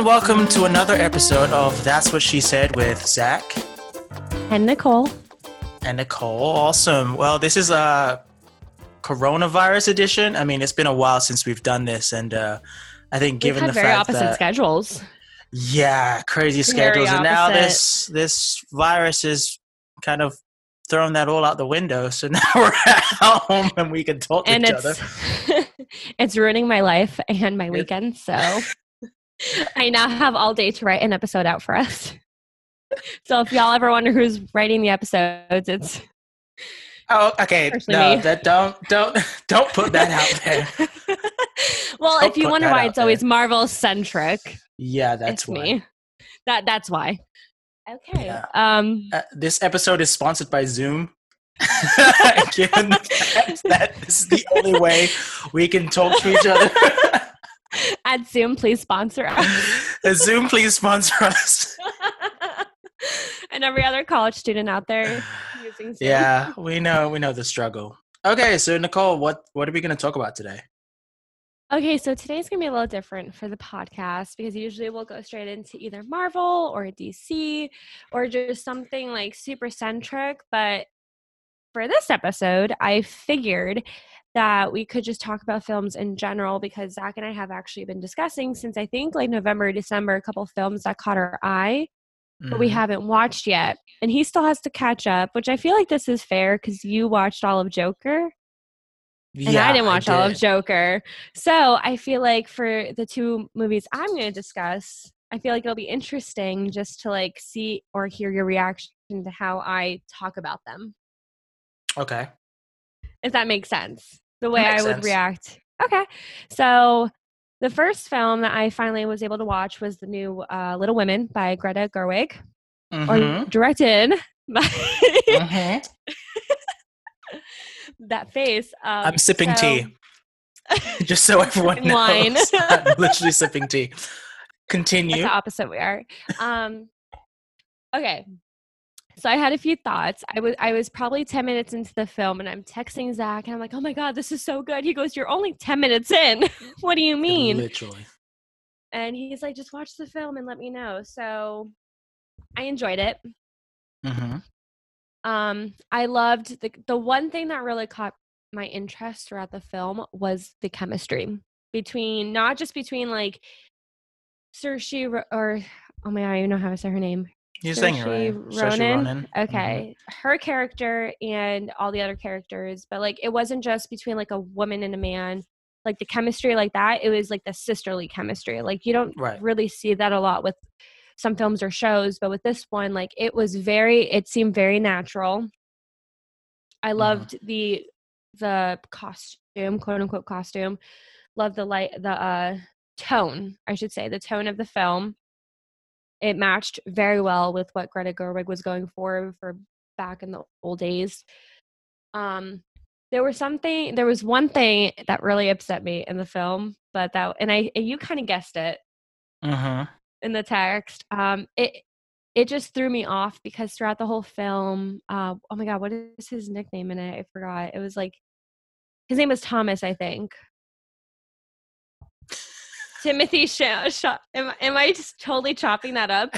and welcome to another episode of That's What She Said with Zach and Nicole. And Nicole, awesome. Well, this is a coronavirus edition. I mean, it's been a while since we've done this, and uh, I think given We've had the very fact opposite that schedules. yeah, crazy schedules, and now this this virus is kind of throwing that all out the window. So now we're at home and we can talk to and each it's other. it's ruining my life and my weekend. So I now have all day to write an episode out for us. So if y'all ever wonder who's writing the episodes, it's Oh, okay. No, me. that don't don't don't put that out there. well, Don't if you wonder why it's always. Marvel centric, Yeah, that's why. me. That that's why. Okay. Yeah. Um Uh, this episode is sponsored by Zoom. Fact that this is the only way we can talk to each other. at Zoom, please sponsor us. At Zoom, please sponsor us. and every other college student out there using Zoom. Yeah, we know we know the struggle. Okay, so Nicole, what what are we going to talk about today? Okay, so today's gonna be a little different for the podcast because usually we'll go straight into either Marvel or DC or just something like super centric. But for this episode, I figured that we could just talk about films in general because Zach and I have actually been discussing since I think like November, December, a couple films that caught our eye, but we Mhm. haven't watched yet. And he still has to catch up, which I feel like this is fair because you watched all of Joker and Yeah, I didn't watch all of. Joker. So I feel like for the two movies I'm going to discuss, I feel like it'll be interesting just to like see or hear your reaction to how I talk about them. Okay. If that makes sense. The way I would sense. react. Okay. So the first film that I finally was able to watch was the new uh, Little Women by Greta Gerwig, Mhm, or directed by mhm. that face. Um, I'm sipping so- tea. Just so everyone knows, wine. I'm literally sipping tea. That's Continue. the opposite we are. Um, okay. So I had a few thoughts. I was I was probably 10 minutes into the film and I'm texting Zach and I'm like, oh my God, this is so good. He goes, You're only 10 minutes in. what do you mean? Literally. And he's like, just watch the film and let me know. So I enjoyed it. hmm Um, I loved the the one thing that really caught my interest throughout the film was the chemistry between not just between like Saoirse or oh my god, I don't even know how to say her name. You're saying. Saoirse Ronan? Ronan. Okay, her character and all the other characters, but like it wasn't just between like a woman and a man. Like the chemistry like that, it was like the sisterly chemistry. Like you don't Right. really see that a lot with some films or shows, but with this one, like it was very, it seemed very natural. I loved the the costume, quote unquote costume. Loved the light, the uh, tone, I should say, the tone of the film. It matched very well with what Greta Gerwig was going for for back in the old days. Um, there was something, there was one thing that really upset me in the film, but that, and I, and you kind of guessed it hmm in the text. Um, it it just threw me off because throughout the whole film, uh, oh my god, what is his nickname in it? I forgot. It was like his name was Thomas, I think. Timothy Sha Sha- am, am I just totally chopping that up?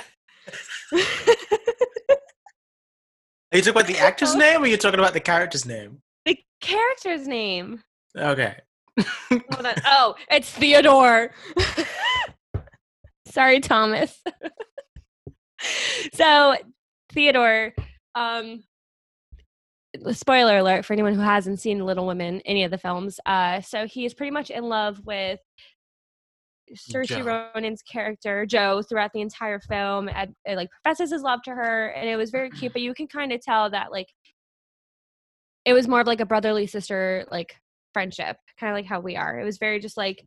Are you talking about the actor's name or are you talking about the character's name? the character's name. Okay. Hold on. Oh, it's Theodore. Sorry, Thomas. so, Theodore, um, spoiler alert for anyone who hasn't seen Little Women, any of the films. Uh, so he is pretty much in love with Saoirse Jo. Ronan's character Jo throughout the entire film, and, and like professes his love to her, and it was very cute. But you can kind of tell that like it was more of like a brotherly sister like friendship, kind of like how we are. It was very just like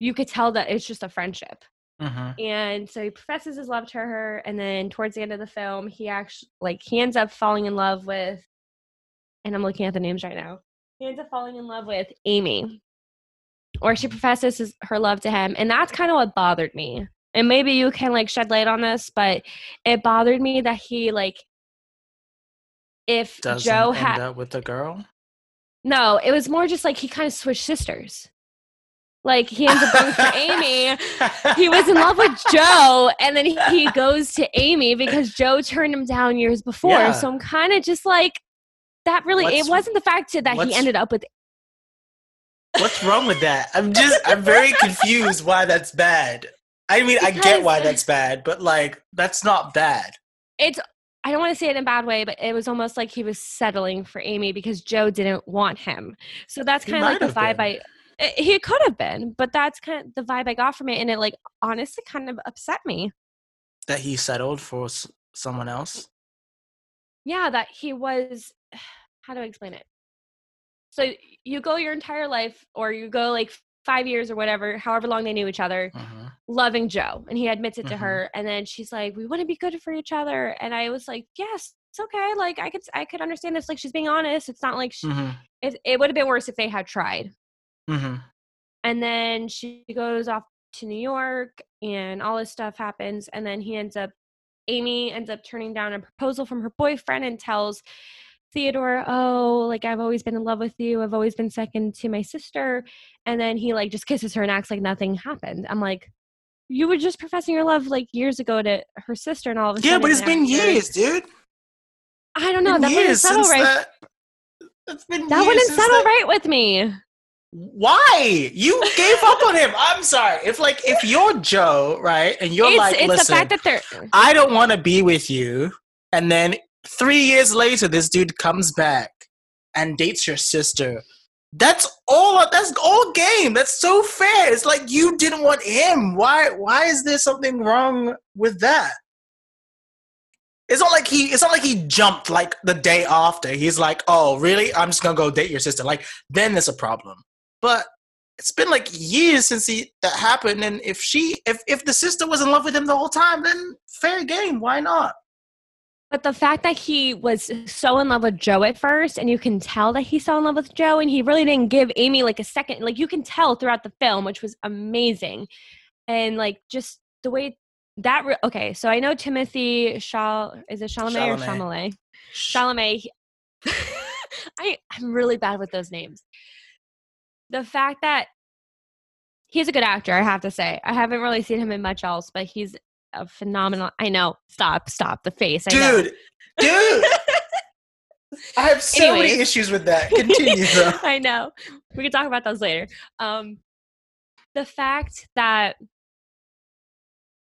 you could tell that it's just a friendship. hmm And so he professes his love to her, and then towards the end of the film, he actually like he ends up falling in love with, and I'm looking at the names right now. He ends up falling in love with Amy, or she professes his, her love to him, and that's kind of what bothered me. And maybe you can like shed light on this, but it bothered me that he like, if Doesn't Jo had up with the girl. no, it was more just like he kind of switched sisters. Like he ends up going for Amy. He was in love with Jo, and then he, he goes to Amy because Jo turned him down years before. Yeah. So I'm kind of just like, that really. What's- it wasn't the fact that he ended up with. What's wrong with that? I'm just I'm very confused why that's bad. I mean, I get why that's bad, but like that's not bad. It's. I don't want to say it in a bad way, but it was almost like he was settling for Amy because Jo didn't want him. So that's kind of like the vibe I. eh, He could have been, but that's kind of the vibe I got from it, and it like honestly kind of upset me. That he settled for s- someone else. yeah that he was how do i explain it so you go your entire life or you go like five years or whatever however long they knew each other Mhm. loving jo and he admits it to Mhm. her and then she's like we want to be good for each other and i was like yes it's okay like i could i could understand this like she's being honest it's not like she, Mhm. it, it would have been worse if they had tried and then she goes off to New York and all this stuff happens and then he ends up Amy ends up turning down a proposal from her boyfriend and tells Theodore, "Oh, like I've always been in love with you. I've always been second to my sister." And then he like just kisses her and acts like nothing happened. I'm like, "You were just professing your love like years ago to her sister and all of a Yeah, sudden but it's been years, dude. I don't know. That wouldn't settle since right. that. It's been That wouldn't settle that- right with me. Why? You gave up on him. I'm sorry. If like if you're Jo, right, and you're it's like, it's listen, the fact that they're I don't want to be with you, and then three years later, this dude comes back and dates your sister. That's all. That's all game. That's so fair. It's like you didn't want him. Why? Why is there something wrong with that? It's not like he. It's not like he jumped like the day after. He's like, "Oh, really? I'm just gonna go date your sister." Like then there's a problem. But it's been like years since he that happened. And if she, if if the sister was in love with him the whole time, then fair game. Why not? But the fact that he was so in love with Jo at first, and you can tell that he's so in love with Jo, and he really didn't give Amy like a second, like you can tell throughout the film, which was amazing. And like just the way that, re- okay, so I know Timothy Chal, is it Chalamet, or Chalamet. Chalamet? Chalamet. I, I'm really bad with those names. The fact that he's a good actor, I have to say. I haven't really seen him in much else, but he's a phenomenal. I know. Stop, stop the face. I know. dude, dude. I have so many issues with that. Continue. I know. We can talk about those later. Um, the fact that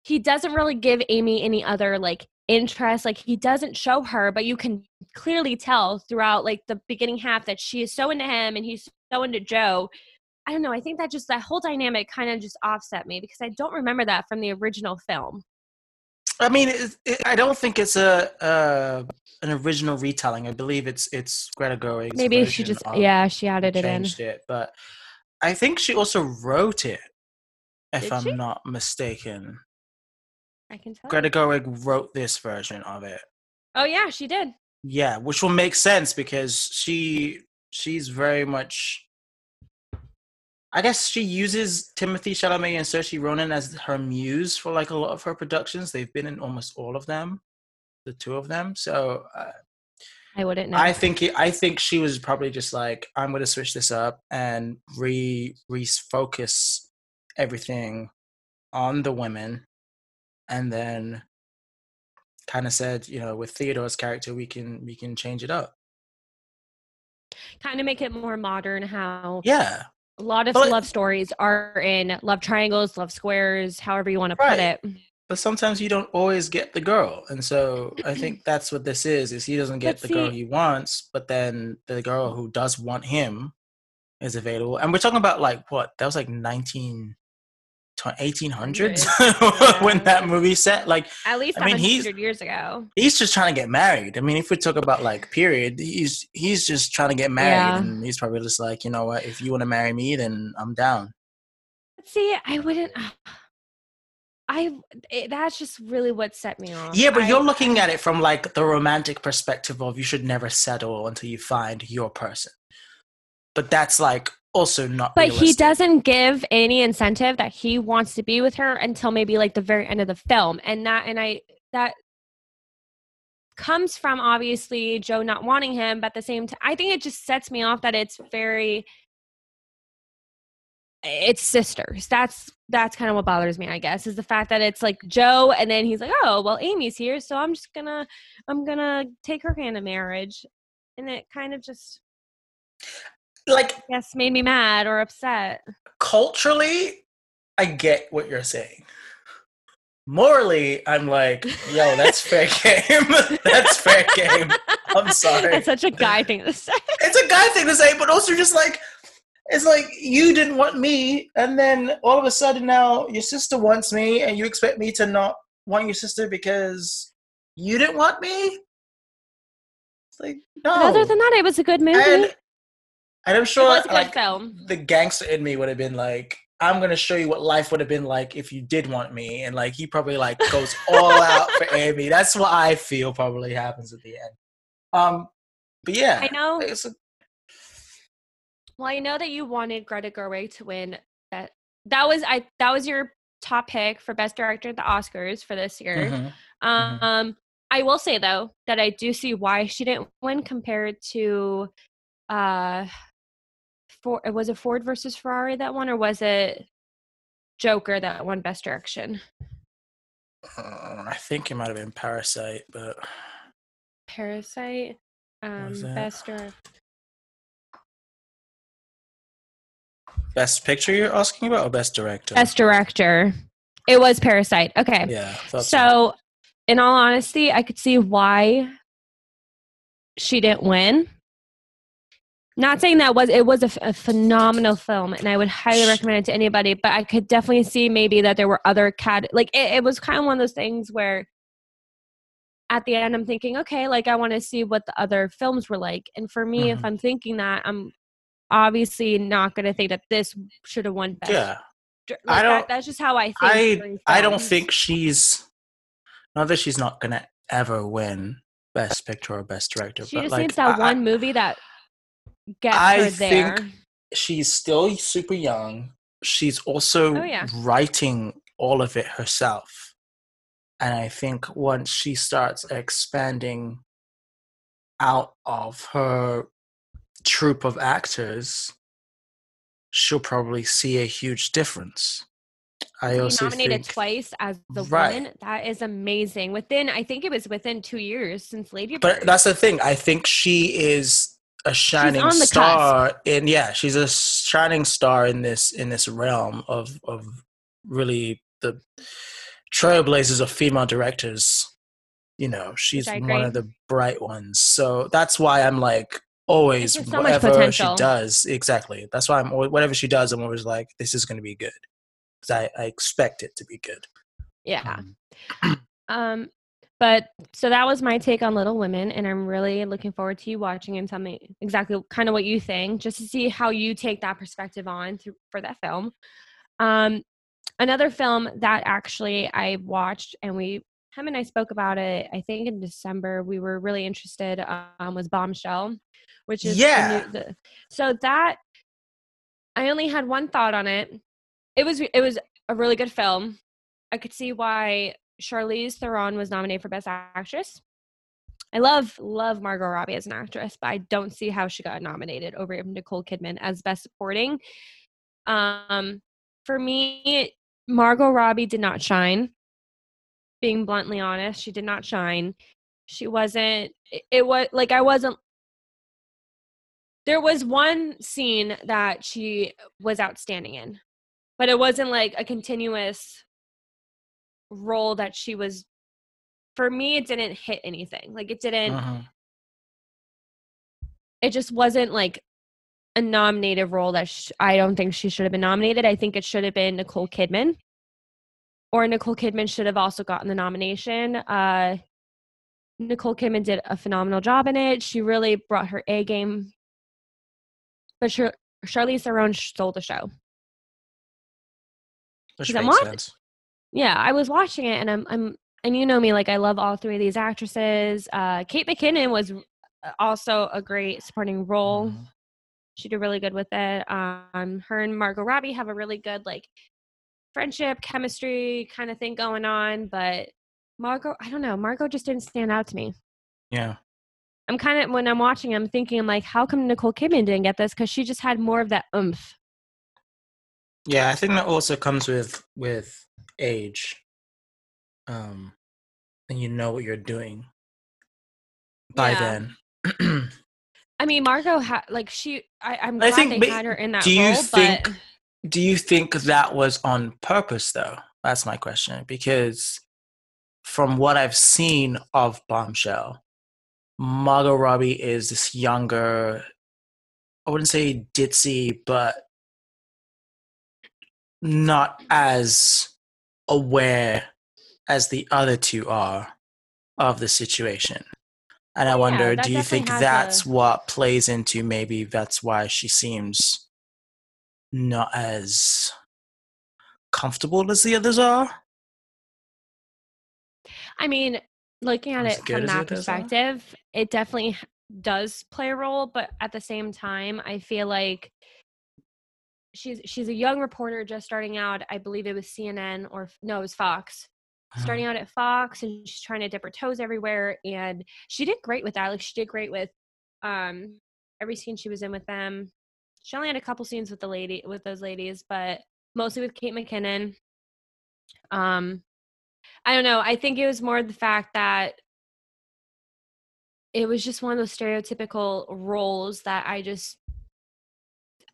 he doesn't really give Amy any other like interest, like he doesn't show her, but you can clearly tell throughout like the beginning half that she is so into him and he's so into Jo. I don't know. I think that just that whole dynamic kind of just offset me because I don't remember that from the original film. I mean, it, it, I don't think it's a uh, an original retelling. I believe it's it's Greta Gerwig's. Maybe she just of- yeah, she added it in. changed it, but I think she also wrote it. If Did I'm she? not mistaken, I can tell. Greta Gerwig wrote this version of it. Oh yeah, she did. Yeah, which will make sense because she she's very much. I guess she uses Timothée Chalamet and Saoirse Ronan as her muse for like a lot of her productions. They've been in almost all of them, the two of them. So uh, I wouldn't know. I think it, I think she was probably just like, I'm going to switch this up and re refocus everything on the women, and then kind of said, you know, with Theodore's character, we can we can change it up. kind of make it more modern how Yeah, a lot of But- love stories are in love triangles, love squares, however you want to Right. put it. but sometimes you don't always get the girl, and so I think that's what this is: is he doesn't get the girl he wants, but then the girl who does want him is available. And we're talking about like what that was like 19. 1800s when that movie set like At least I mean, he's- years ago. he's just trying to get married. I mean, if we talk about like period, he's he's just trying to get married, Yeah. and he's probably just like, you know what, if you want to marry me, then I'm down. See, I wouldn't. Uh, I it, that's just really what set me off. Yeah, but I- you're looking at it from like the romantic perspective of you should never settle until you find your person. But that's like also not. But he doesn't give any incentive that he wants to be with her until maybe like the very end of the film, and that and I that comes from obviously Jo not wanting him, but at the same time, I think it just sets me off that it's very it's sisters. That's that's kind of what bothers me, I guess, is the fact that it's like Jo and then he's like, "Oh, well Amy's here, so I'm just to I'm going to take her hand in marriage." And it kind of just like yes, made me mad or upset. Culturally, I get what you're saying. Morally, I'm like, yo, that's fair game. that's fair game. I'm sorry. It's such a guy thing to say. It's a guy thing to say, but also just like it's like you didn't want me, and then all of a sudden now your sister wants me, and you expect me to not want your sister because you didn't want me. It's like no. But other than that, it was a good movie. and, and I'm sure was a good like film. the gangster in me would have been like, I'm gonna show you what life would have been like if you did want me, and like he probably like goes all out for Amy. That's what I feel probably happens at the end. Um, but yeah, I know. It's a, Well, I know that you wanted Greta Gerwig to win. That that was I that was your top pick for best director at the Oscars for this year. mhm. Um, Mhm. I will say though that I do see why she didn't win compared to uh for was it Ford versus Ferrari that one or was it Joker that won best direction? Uh, I think it might have been Parasite, but Parasite um best dir- best picture you're asking about or best director? best director. It was Parasite. Okay. Yeah. Thought So, in all honesty, I could see why she didn't win. Not saying that was it was a phenomenal film, and I would highly recommend it to anybody. But I could definitely see maybe that there were other cat like it, it was kind of one of those things where at the end I'm thinking, okay, like I want to see what the other films were like. And for me, if Mhm. I'm thinking that, I'm obviously not going to think that this should have won best. Yeah. dir- I don't- that's just how I think. I I don't think she's not that she's not gonna ever win best picture or best director, She but just like needs that I- one movie that gets I her there. think she's still super young. She's also Oh, yeah. writing all of it herself. And I think once she starts expanding out of her troupe of actors, she'll probably see a huge difference. I also nominated think, twice as the Right. woman. That is amazing. Within, I think it was within two years since Lady but Bird. that's the thing. I think she is a shining star in yeah, she's a shining star in this in this realm of of really the trailblazers of female directors. You know, she's one of the bright ones. So that's why I'm like always so whatever she does exactly. That's why I'm always, whatever she does. I'm always like this is going to be good because I, I expect it to be good. yeah. Um, Um, but so that was my take on Little Women, and I'm really looking forward to you watching and tell me exactly kind of what you think, just to see how you take that perspective on through, for that film. Um, another film that actually I watched, and we him and I spoke about it. I think in December we were really interested. Um, was Bombshell, which is Yeah. new- the, so that I only had one thought on it. It was it was a really good film. I could see why Charlize Theron was nominated for Best Actress. I love love Margot Robbie as an actress, but I don't see how she got nominated over Nicole Kidman as Best Supporting. Um, for me, Margot Robbie did not shine. Being bluntly honest, she did not shine. She wasn't. It, it was like I wasn't. There was one scene that she was outstanding in, but it wasn't like a continuous role that she was for me it didn't hit anything like it didn't mhm. it just wasn't like a nominated role that sh- i don't think she should have been nominated. I think it should have been nicole kidman. Or nicole kidman should have also gotten the nomination. Uh nicole kidman did a phenomenal job in it. She really brought her a game. But Char- charlize theron stole the show. Which She's a makes sense. Yeah, I was watching it and I'm I'm and you know me like I love all three of these actresses. Uh Kate McKinnon was uh, also a great supporting role. Mhm. She did really good with it. Um her and Margot Robbie have a really good like friendship, chemistry kind of thing going on, but Margot, I don't know, Margot just didn't stand out to me. Yeah. I'm kind of when I'm watching, I'm thinking, I'm like, how come Nicole Kidman didn't get this? Because she just had more of that oomph. Yeah, I think that also comes with with age. Um, and you know what you're doing by Yeah. then. I mean, Margot had like she. I, I'm I glad think they had her in that do you role, think- but Do you think that was on purpose, though? That's my question. Because from what I've seen of Bombshell, Margot Robbie is this younger, I wouldn't say ditzy, but not as aware as the other two are of the situation. And I Oh, yeah, wonder, do you think that's a- what plays into maybe that's why she seems not as comfortable as the others are? I mean, looking at As it from that it perspective, it definitely does play a role. But at the same time, I feel like she's she's a young reporter just starting out. I believe it was CNN or no, it was Fox. Starting out at Fox, and she's trying to dip her toes everywhere, and she did great with that. Like she did great with um every scene she was in with them. She only had a couple scenes with the lady with those ladies, but mostly with Kate McKinnon. Um, I don't know. I think it was more the fact that it was just one of those stereotypical roles that I just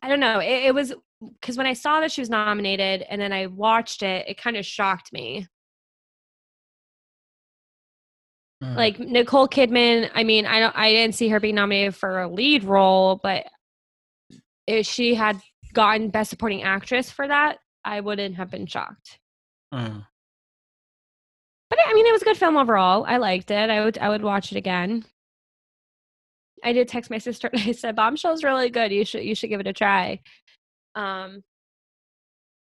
I don't know. It, it was because when I saw that she was nominated and then I watched it, it kind of shocked me. Mm. Like Nicole Kidman, I mean, I don't I didn't see her being nominated for a lead role, but if she had gotten best supporting actress for that, I wouldn't have been shocked. Mm. But I mean, it was a good film overall. I liked it. I would I would watch it again. I did text my sister and I said, "Bombshell's really good. You should you should give it a try." Um,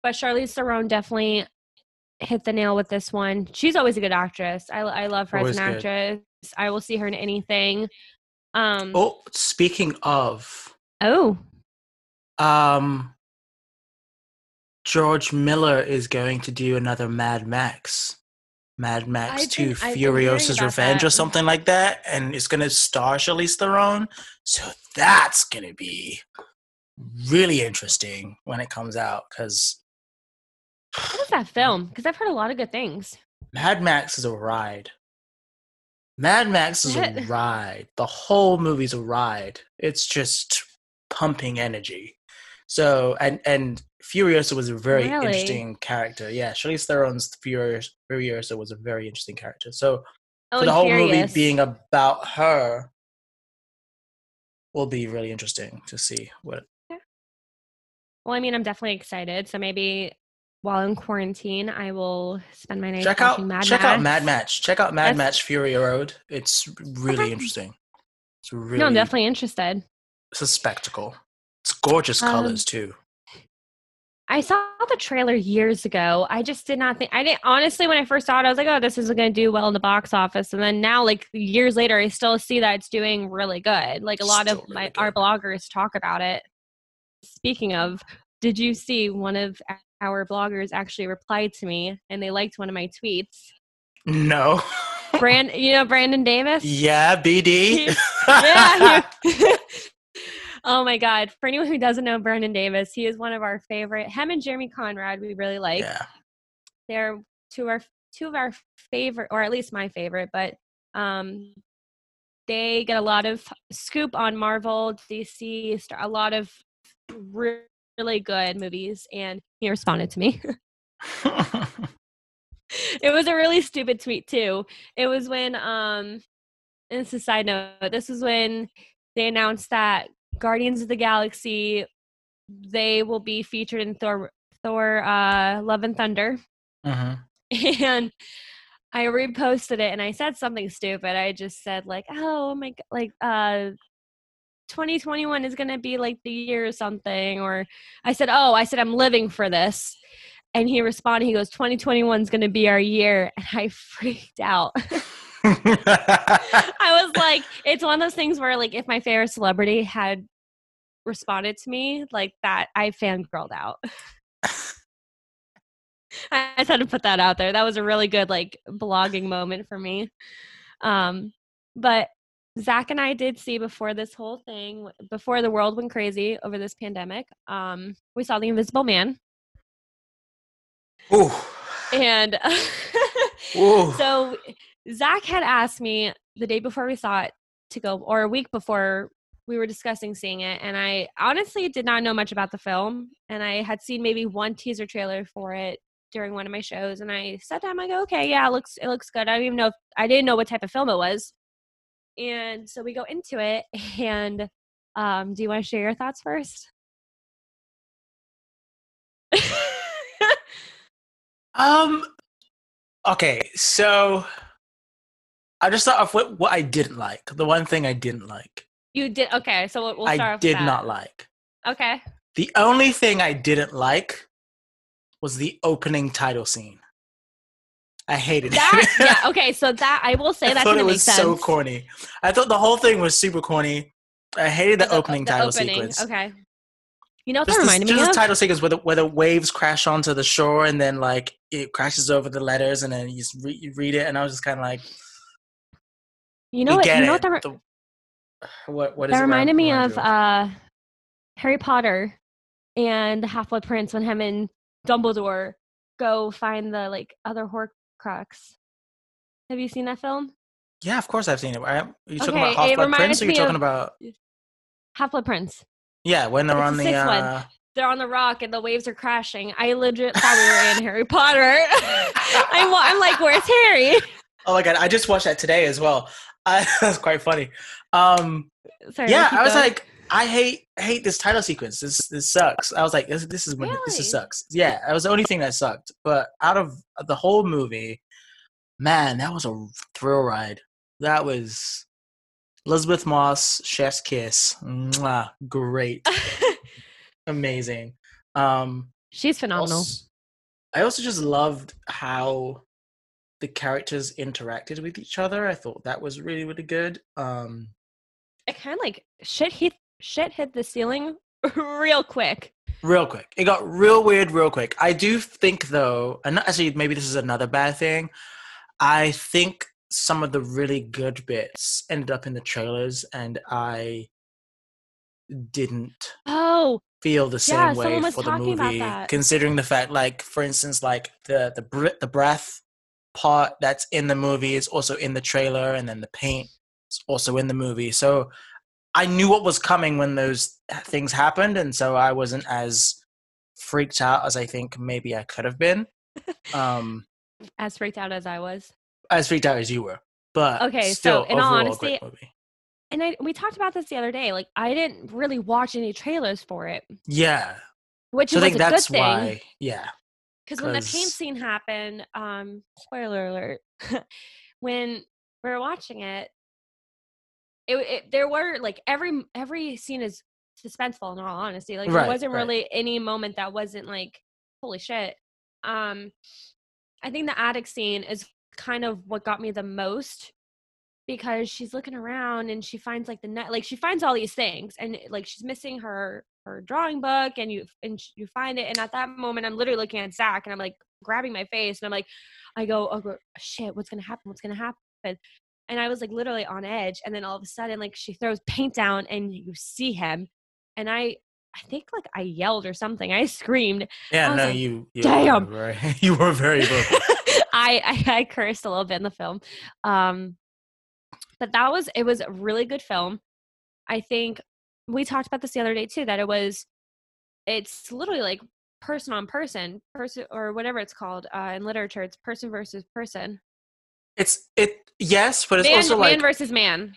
but Charlize Theron definitely hit the nail with this one. She's always a good actress. I I love her Always as an good. actress. I will see her in anything. Um, Oh, speaking of, oh, um, George Miller is going to do another Mad Max. Mad Max I've 2 been- I've been hearing Furiosa's about Revenge or something like that. And it's going to star Charlize Theron. So that's going to be really interesting when it comes out because what is that film? Because I've heard a lot of good things. Mad Max is a ride. Mad Max is a ride. The whole movie's a ride. It's just pumping energy. So and and Furiosa was a very Really? interesting character. Yeah, Charlize Theron's Furious Furiosa was a very interesting character. So Oh, the whole Furious. movie being about her will be really interesting to see what Well, I mean, I'm definitely excited. So maybe while in quarantine, I will spend my night check out watching Mad check Max. out Mad Max. Check out Mad That's- Match Fury Road. It's really Okay. interesting. It's really No, I'm definitely interested. it's a spectacle. It's gorgeous Um, colors too. I saw the trailer years ago. I just did not think I didn't honestly when I first saw it, I was like, oh, this isn't gonna do well in the box office. And then now, like years later, I still see that it's doing really good. Like a lot Still of my really our bloggers talk about it. Speaking of, did you see one of our bloggers actually replied to me and they liked one of my tweets? No. Brand you know Brandon Davis? yeah, BD. yeah. he- oh my God. For anyone who doesn't know Brandon Davis, he is one of our favorite. Him and Jeremy Conrad, we really like. yeah. They're two of our two of our favorite, or at least my favorite, but um they get a lot of scoop on Marvel, DC, a lot of really good movies, and he responded to me. it was a really stupid tweet too. It was when um and it's a side note, this was when they announced that Guardians of the Galaxy they will be featured in Thor Thor uh Love and Thunder. Mhm. And I reposted it and I said something stupid. I just said like, "Oh my god, like uh 2021 is going to be like the year or something." Or I said, "Oh, I said I'm living for this." And he responded, he goes, 2021 is going to be our year. And I freaked out. I was like, it's one of those things where, like, if my favorite celebrity had responded to me like that, I fangirled out. I just had to put that out there. That was a really good, like, blogging moment for me. Um, but Zach and I did see before this whole thing, before the world went crazy over this pandemic, um, we saw The Invisible Man. Ooh. And Ooh. so Zach had asked me the day before we it to go, or a week before we were discussing seeing it. And I honestly did not know much about the film. And I had seen maybe one teaser trailer for it during one of my shows. And I sat down, I go, okay, yeah, it looks, it looks good. I don't even know if I didn't know what type of film it was. And so we go into it. And um, do you want to share your thoughts first? Um. Okay, so I just thought of what what I didn't like. The one thing I didn't like. you did okay. So we'll, we'll start I off did with that. not like. Okay. The only thing I didn't like was the opening title scene. I hated That it. yeah. Okay. So that I will say I that thought it was sense. so corny. I thought the whole thing was super corny. I hated the, uh, opening the title opening, sequence. Okay. You know what Just, that the, reminded just me the of? title sequence where the, where the waves crash onto the shore and then like it crashes over the letters and then you, just re- you read it and I was just kind of like, You know we what? You know it. what that, re- The- what what is that reminded me of? Uh, Harry Potter and the Half Blood Prince when him and Dumbledore go find the like other Horcrux. Have you seen that film? Yeah, of course I've seen it. Are you talking Okay, about Half Blood Prince? Or are you talking about Half Blood Prince. yeah when they're It's on the the uh, They're on the rock and the waves are crashing. I legit thought we were in Harry Potter. I'm, I'm like, where's Harry? oh my god I just watched that today as well. That's quite funny. Um, Sorry, yeah, I was going. like, I hate hate this title sequence. This this sucks. I was like, this this is when this is sucks. Yeah, that was the only thing that sucked. But out of the whole movie, man, that was a thrill ride. That was Elisabeth Moss, Chef's Kiss. Mwah, great, amazing. Um, She's phenomenal. also- I also just loved how the characters interacted with each other. I thought that was really really good. Um, it kind of like shit hit shit hit the ceiling real quick. Real quick. It got real weird real quick. I do think though, and actually maybe this is another bad thing. I think some of the really good bits ended up in the trailers and I didn't Oh, feel the same Yeah, way for the movie considering the fact like for instance like the the br- the breath part that's in the movie is also in the trailer and then the paint is also in the movie so i knew what was coming when those things happened and so i wasn't as freaked out as i think maybe i could have been um as freaked out as I was. as freaked out as you were but Okay, so still, in all overall, great honesty, movie. And I we talked about this the other day. Like I didn't really watch any trailers for it, yeah which so i was think a good that's thing. why yeah Because when the paint 'cause- scene happened, um, spoiler alert, when we were watching it, it, it there were like every every scene is suspenseful. In all honesty, like Right, there wasn't right. really any moment that wasn't like holy shit. Um, I think the attic scene is kind of what got me the most because she's looking around and she finds like the net like she finds all these things and like she's missing her her drawing book and you and you find it and at that moment i'm literally looking at zach and i'm like grabbing my face and i'm like i go oh shit what's gonna happen what's gonna happen and i was like literally on edge and then all of a sudden like she throws paint down and you see him and i i think like i yelled or something i screamed yeah I no like, you you "Damn." were very, you were very vocal I, I I cursed a little bit in the film. Um but that was it was a really good film. I think we talked about this the other day too that it was it's literally like person on person, person or whatever it's called uh in literature it's person versus person. It's it yes, but it's man, also like man versus man.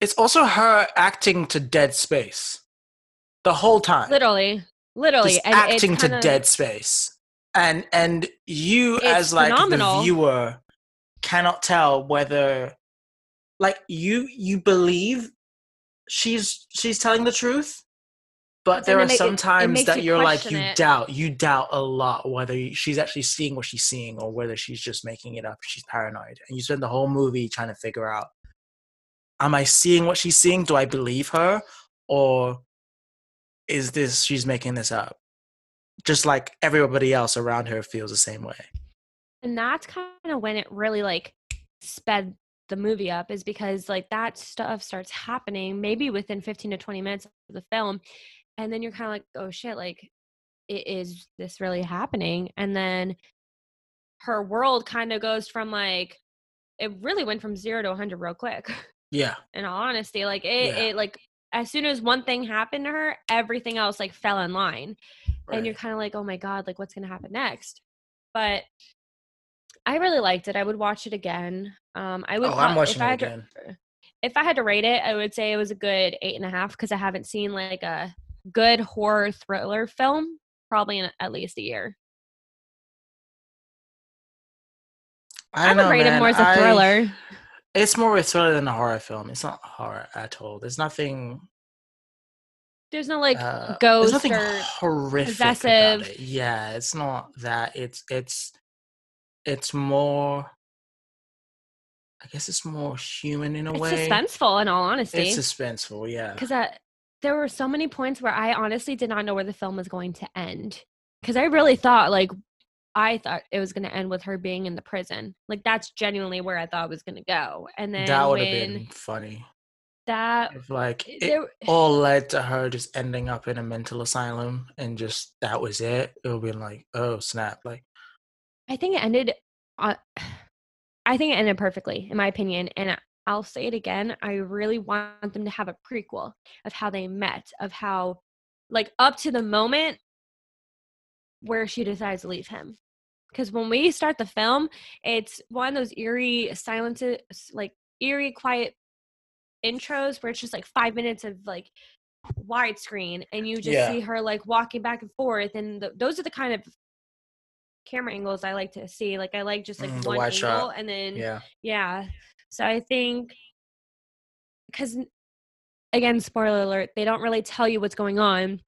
it's also her acting to dead space the whole time. Literally. Literally. Just and acting to kinda- dead space. And and you as like phenomenal. the viewer cannot tell whether like you you believe she's she's telling the truth. But there are it it- some it times makes that you you're like you it. doubt you doubt a lot whether she's actually seeing what she's seeing or whether she's just making it up she's paranoid and you spend the whole movie trying to figure out am i seeing what she's seeing do i believe her or is this she's making this up just like everybody else around her feels the same way and that's kind of when it really like sped the movie up is because like that stuff starts happening maybe within 15 to 20 minutes of the film and then you're kind of like oh shit like is this really happening? And then her world kind of goes from like it really went from zero to 100 real quick. Yeah. In all honesty, like it, Yeah. it like as soon as one thing happened to her, everything else like fell in line, and you're kind of like, oh my god, like what's gonna happen next? But I really liked it. I would watch it again. Um, I would. Oh, I'm watching if I it had to- again. if I had to rate it, I would say it was a good eight and a half because I haven't seen like a good horror thriller film probably in at least a year. I, I, would know, rate it more as a I- thriller. It's more a thriller than a horror film. It's not horror at all. There's nothing. There's no like uh, there's nothing or horrific possessive. about it. Yeah, it's not that. It's it's it's more. I guess it's more human in a it's way. suspenseful in all honesty. It's suspenseful. Yeah. because uh, there were so many points where I honestly did not know where the film was going to end. Because I really thought, like, I thought it was going to end with her being in the prison. Like, that's genuinely where I thought it was going to go. And then that would have been funny. that, If like it there, all led to her just ending up in a mental asylum and just that was it, it would be like, oh snap! Like I think it ended. Uh, I think it ended perfectly, in my opinion. And I'll say it again. I really want them to have a prequel of how they met, of how, like, up to the moment where she decides to leave him. Because when we start the film, it's one of those eerie silences, like eerie, quiet intros where it's just like five minutes of like widescreen, and you just Yeah. see her like walking back and forth. And th those are the kind of camera angles I like to see. Like I like just like Mm, one angle, shot. and then yeah, yeah. So I think because again, spoiler alert, they don't really tell you what's going on.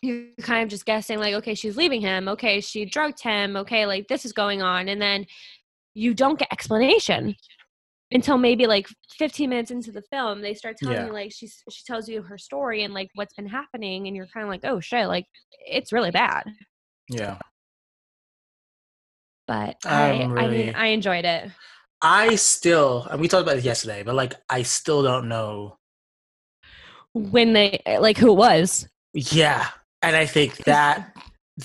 You're kind of just guessing, like, okay, she's leaving him. Okay, she drugged him. Okay, like this is going on, and then you don't get explanation until maybe like 15 minutes into the film. They start telling Yeah. you like she's she tells you her story and like what's been happening, and you're kind of like, oh shit, like it's really bad. yeah. But I, I'm I mean, I enjoyed it. I still, and we talked about it yesterday, but like I still don't know. When they like who it was. Yeah, and I think that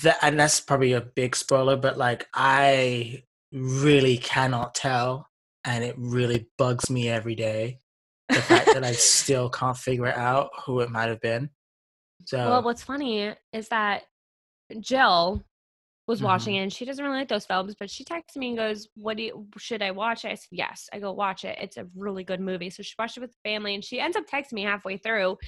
that, and that's probably a big spoiler, but like I really cannot tell, and it really bugs me every day. The fact that I still can't figure it out who it might have been. So Well, what's funny is that Jill was Mhm. watching it and she doesn't really like those films, but she texted me and goes, What do you should I watch? it?" I said, Yes. I go watch it. It's a really good movie. So she watched it with the family and she ends up texting me halfway through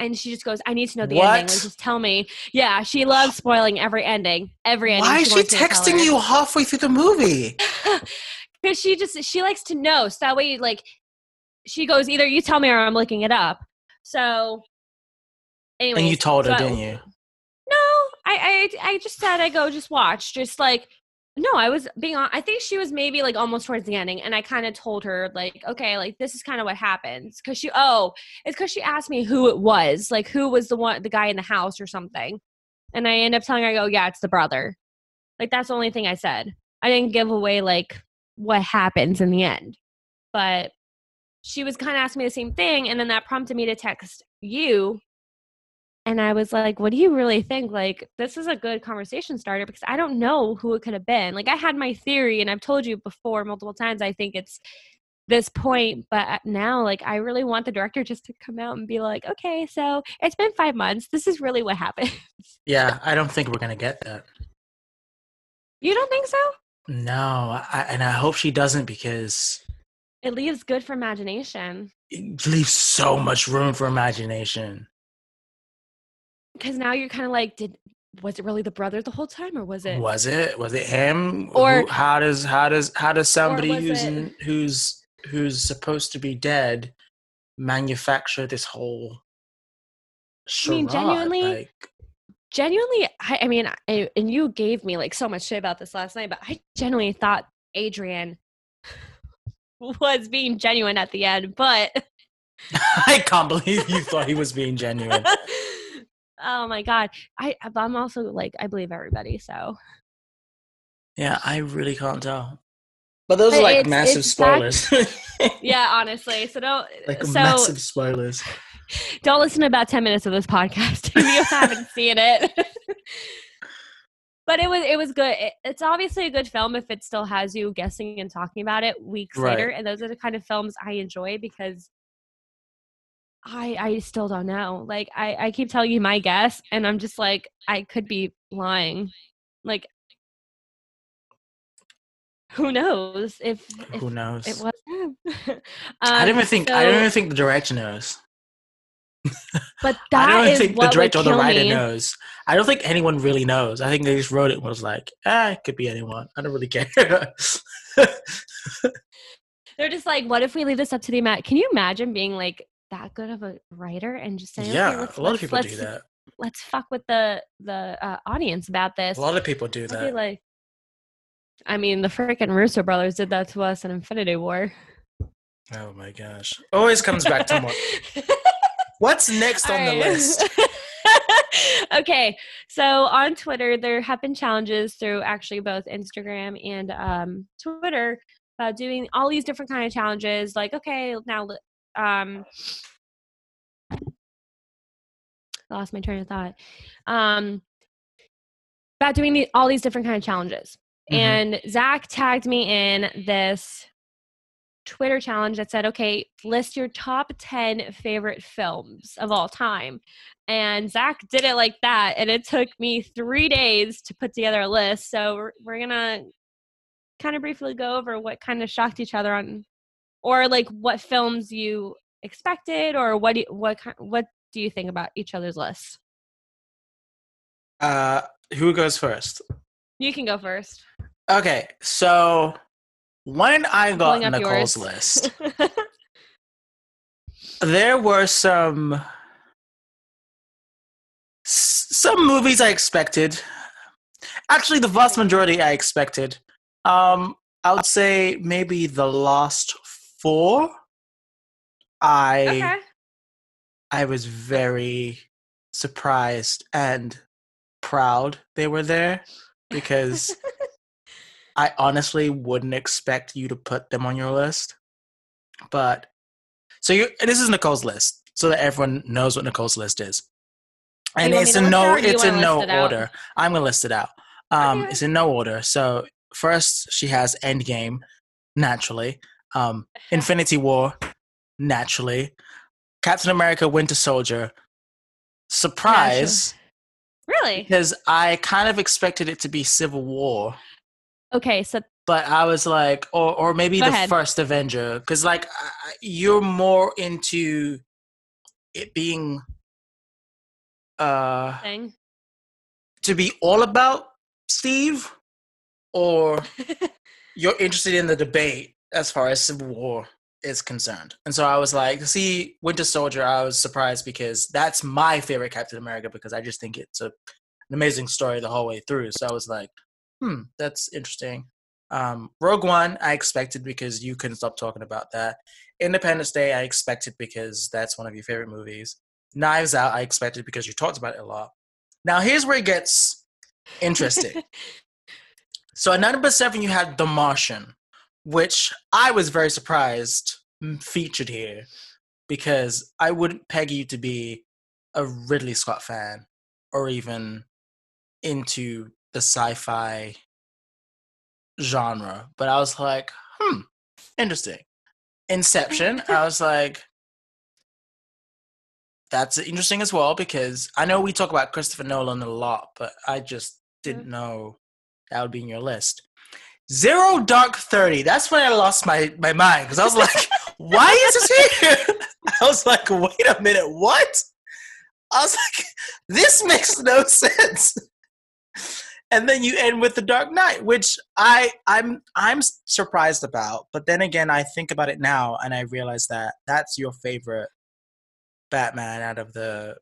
and she just goes, I need to know the ending. Like, just tell me. Yeah, she loves spoiling every ending. Every ending. why is she to tell texting you halfway through the movie? because she just she likes to know so that way like she goes either you tell me or i'm looking it up so anyway and you told her, didn't you? I, I i just said i go just watch. Just like no i was being on i think she was maybe like almost towards the ending and i kind of told her like okay like this is kind of what happens. Because she oh it's because she asked me who it was like who was the one the guy in the house or something and i end up telling her i go yeah it's the brother. Like that's the only thing i said. I didn't give away like what happens in the end but she was kind of asking me the same thing and then that prompted me to text you and i was like what do you really think? Like this is a good conversation starter because i don't know who it could have been. Like i had my theory and i've told you before multiple times i think it's this point but uh, now like i really want the director just to come out and be like okay so it's been five months. This is really what happened. Yeah, I don't think we're gonna get that. you don't think so? No, I, and I hope she doesn't because it leaves good for imagination. It leaves so much room for imagination. Because now you're kind of like did was it really the brother the whole time or was it Was it? Was it him? Or- Who- how does how does how does somebody who's it- in, who's who's supposed to be dead manufacture this whole? Charade? I mean, genuinely, like, genuinely I, I mean I, and you gave me like so much shit about this last night but i genuinely thought adrian was being genuine at the end but I can't believe you thought he was being genuine. oh my god i i'm also like i believe everybody so Yeah, I really can't tell. But those But are like it's- massive it's back- spoilers. yeah honestly so don't like so massive spoilers. don't listen to about 10 minutes of this podcast if you haven't seen it but it was it was good. It, it's obviously a good film if it still has you guessing and talking about it weeks Right. later. And those are the kind of films I enjoy because I I still don't know. Like I I keep telling you my guess, and I'm just like I could be lying. Like who knows if, if Who knows? it was him. I don't Um, even think. I don't even think the director knows. But that's I don't is think the what director or the writer me. knows. I don't think anyone really knows. I think they just wrote it and was like, ah, it could be anyone. I don't really care. They're just like, what if we leave this up to the Met? Can you imagine being like that good of a writer and just saying, yeah, okay, let's, a lot of people do that. Let's fuck with the the uh, audience about this. A lot of people do that. like, I mean, the freaking Russo brothers did that to us in Infinity War. Oh my gosh! Always comes back to more. What's next on the list? okay, so on Twitter, there have been challenges through actually both Instagram and um, Twitter about doing all these different kind of challenges. Like, okay, now um, lost my train of thought. Um, about doing the, all these different kind of challenges. Mhm. And Zach tagged me in this Twitter challenge that said, okay, list your top 10 favorite films of all time. And Zach did it like that. And it took me three days to put together a list. So we're, we're going to kind of briefly go over what kind of shocked each other on, or like what films you expected, or what do you, what ki- what do you think about each other's lists? Uh, who goes first? You can go first. Okay, so when I got Nicole's yours. list, there were some some movies I expected. Actually, the vast majority I expected. Um, I would say maybe the last four. I okay. I was very surprised and proud they were there because I honestly wouldn't expect you to put them on your list. But so you this is Nicole's list, so that everyone knows what Nicole's list is. And it's in it no or do you it's in no it out? order. I'm gonna list it out. Um Okay. it's in no order. So first she has Endgame, naturally. Um Infinity War, naturally. Captain America Winter Soldier. Surprise. really? Because I kind of expected it to be Civil War Okay, so but I was like, or or maybe the ahead. first Avenger, because like you're more into it being uh thing. to be all about Steve, or you're interested in the debate as far as Civil War is concerned. And so I was like, see, Winter Soldier, I was surprised because that's my favorite Captain America because I just think it's a, an amazing story the whole way through. So I was like, hmm, that's interesting. Um, Rogue One, I expected because you couldn't stop talking about that. Independence Day, I expected because that's one of your favorite movies. Knives Out, I expected because you talked about it a lot. Now, here's where it gets interesting. So at number seven, you had The Martian, which I was very surprised mm, featured here because I wouldn't peg you to be a Ridley Scott fan or even into the sci-fi genre. But I was like, hmm, interesting. Inception, I was like, that's interesting as well because I know we talk about Christopher Nolan a lot, but I just didn't know that would be in your list. Zero Dark Thirty. That's when I lost my my mind because I was like, "Why is this here?" I was like, "Wait a minute, what?" I was like, "This makes no sense." And then you end with the Dark Knight, which I I'm I'm surprised about. But then again, I think about it now and I realize that that's your favorite Batman out of the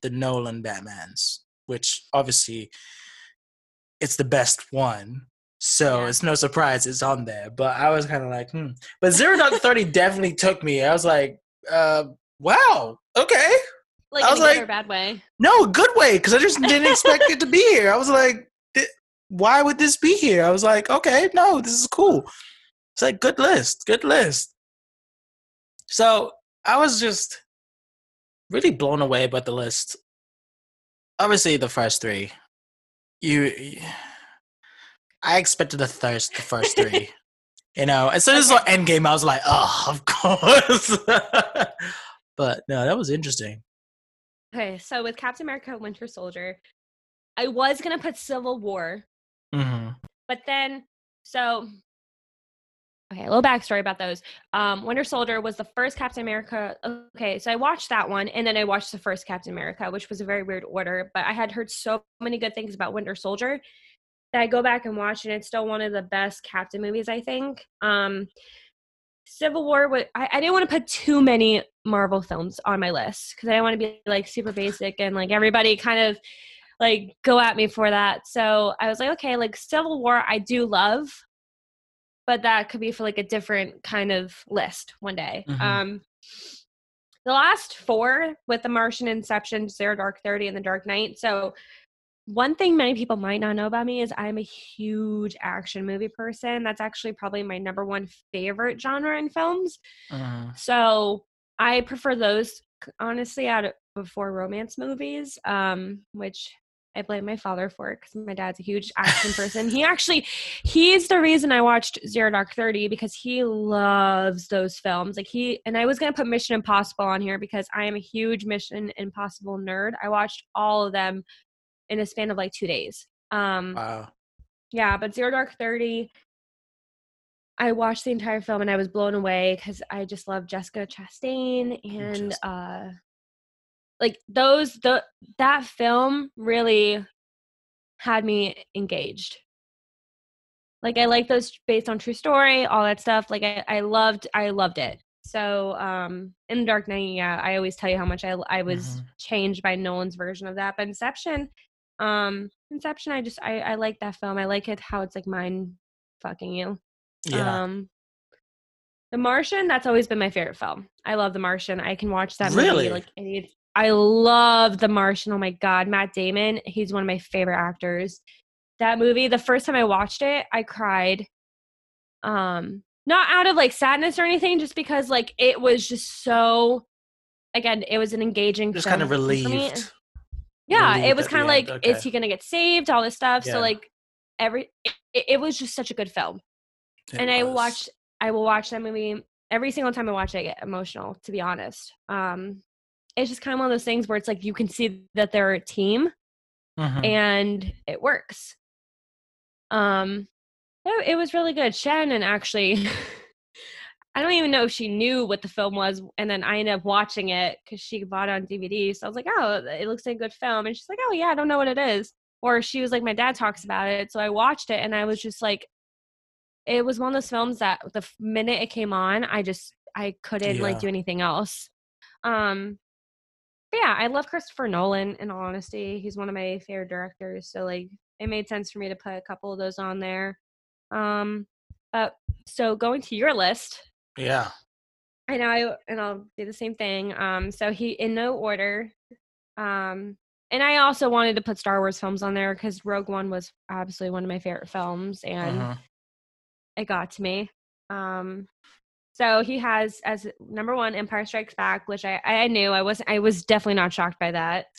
the Nolan Batmans, which obviously it's the best one. So Yeah. it's no surprise it's on there. But I was kind of like, hmm. But Zero Dark Thirty definitely took me. I was like, uh, wow, okay. like I in a was good like- or bad way. No, good way, because I just didn't expect it to be here. I was like, why would this be here? I was like, okay, no, this is cool. It's like good list, good list. So I was just really blown away by the list. Obviously, the first three, you I expected the thirst the first three. you know, as soon as I saw Endgame, I was like, oh, of course. but no, that was interesting. Okay, so with Captain America: Winter Soldier, I was gonna put Civil War, hmm but then so okay, a little backstory about those. Um, Winter Soldier was the first Captain America. Okay, so I watched that one, and then I watched the first Captain America, which was a very weird order. But I had heard so many good things about Winter Soldier that I go back and watch, and it's still one of the best Captain movies. I think. Um, Civil War. wa- I, I didn't want to put too many Marvel films on my list because I didn't want to be like super basic and like everybody kind of like go at me for that. So I was like, okay, like Civil War, I do love, but that could be for like a different kind of list one day. Mhm. Um, the last four with The Martian, Inception, Zero Dark Thirty, and The Dark Knight. So one thing many people might not know about me is I'm a huge action movie person. That's actually probably my number one favorite genre in films. hmm So I prefer those honestly out of before romance movies, um, which I blame my father for because my dad's a huge action person. He actually, he's the reason I watched Zero Dark Thirty because he loves those films. Like he and I was gonna put Mission Impossible on here because I am a huge Mission Impossible nerd. I watched all of them in a span of like two days. Um, Wow. yeah, but Zero Dark Thirty, I watched the entire film and I was blown away because I just love Jessica Chastain and uh, like those the that film really had me engaged. Like I like those based on true story, all that stuff. Like I, I loved I loved it. So um in the Dark Knight, yeah, I always tell you how much I I was Mhm. changed by Nolan's version of that. But Inception, um, Inception, I just I I like that film. I like it how it's like mind fucking you. Yeah. Um, The Martian, that's always been my favorite film. I love The Martian. I can watch that movie like any. I love The Martian. Oh my god, Matt Damon. He's one of my favorite actors. That movie, the first time I watched it, I cried. Um, not out of like sadness or anything, just because like it was just so. Again, it was an engaging. Just kind of film for me. relieved. Yeah, it was kind of like, end, is he gonna get saved? All this stuff. Yeah. So like, every it, it was just such a good film It and I was. watched I will watch that movie every single time I watch it I get emotional to be honest. Um it's just kind of one of those things where it's like you can see that they're a team Mhm. and it works. Um it, it was really good. Shannon actually I don't even know if she knew what the film was and then I ended up watching it cuz she bought it on DVD. So I was like, "Oh, it looks like a good film." And she's like, "Oh, yeah, I don't know what it is." Or she was like, "My dad talks about it." So I watched it and I was just like it was one of those films that the minute it came on, I just I couldn't like do anything else. Um, yeah, I love Christopher Nolan. In all honesty, he's one of my favorite directors. So like, it made sense for me to put a couple of those on there. Um, but so going to your list, Yeah. I know I and I'll do the same thing. Um, so he in no order. Um, and I also wanted to put Star Wars films on there because Rogue One was absolutely one of my favorite films, and Mhm. it got to me. Um, so he has as number one Empire Strikes Back, which I I knew I wasn't I was definitely not shocked by that.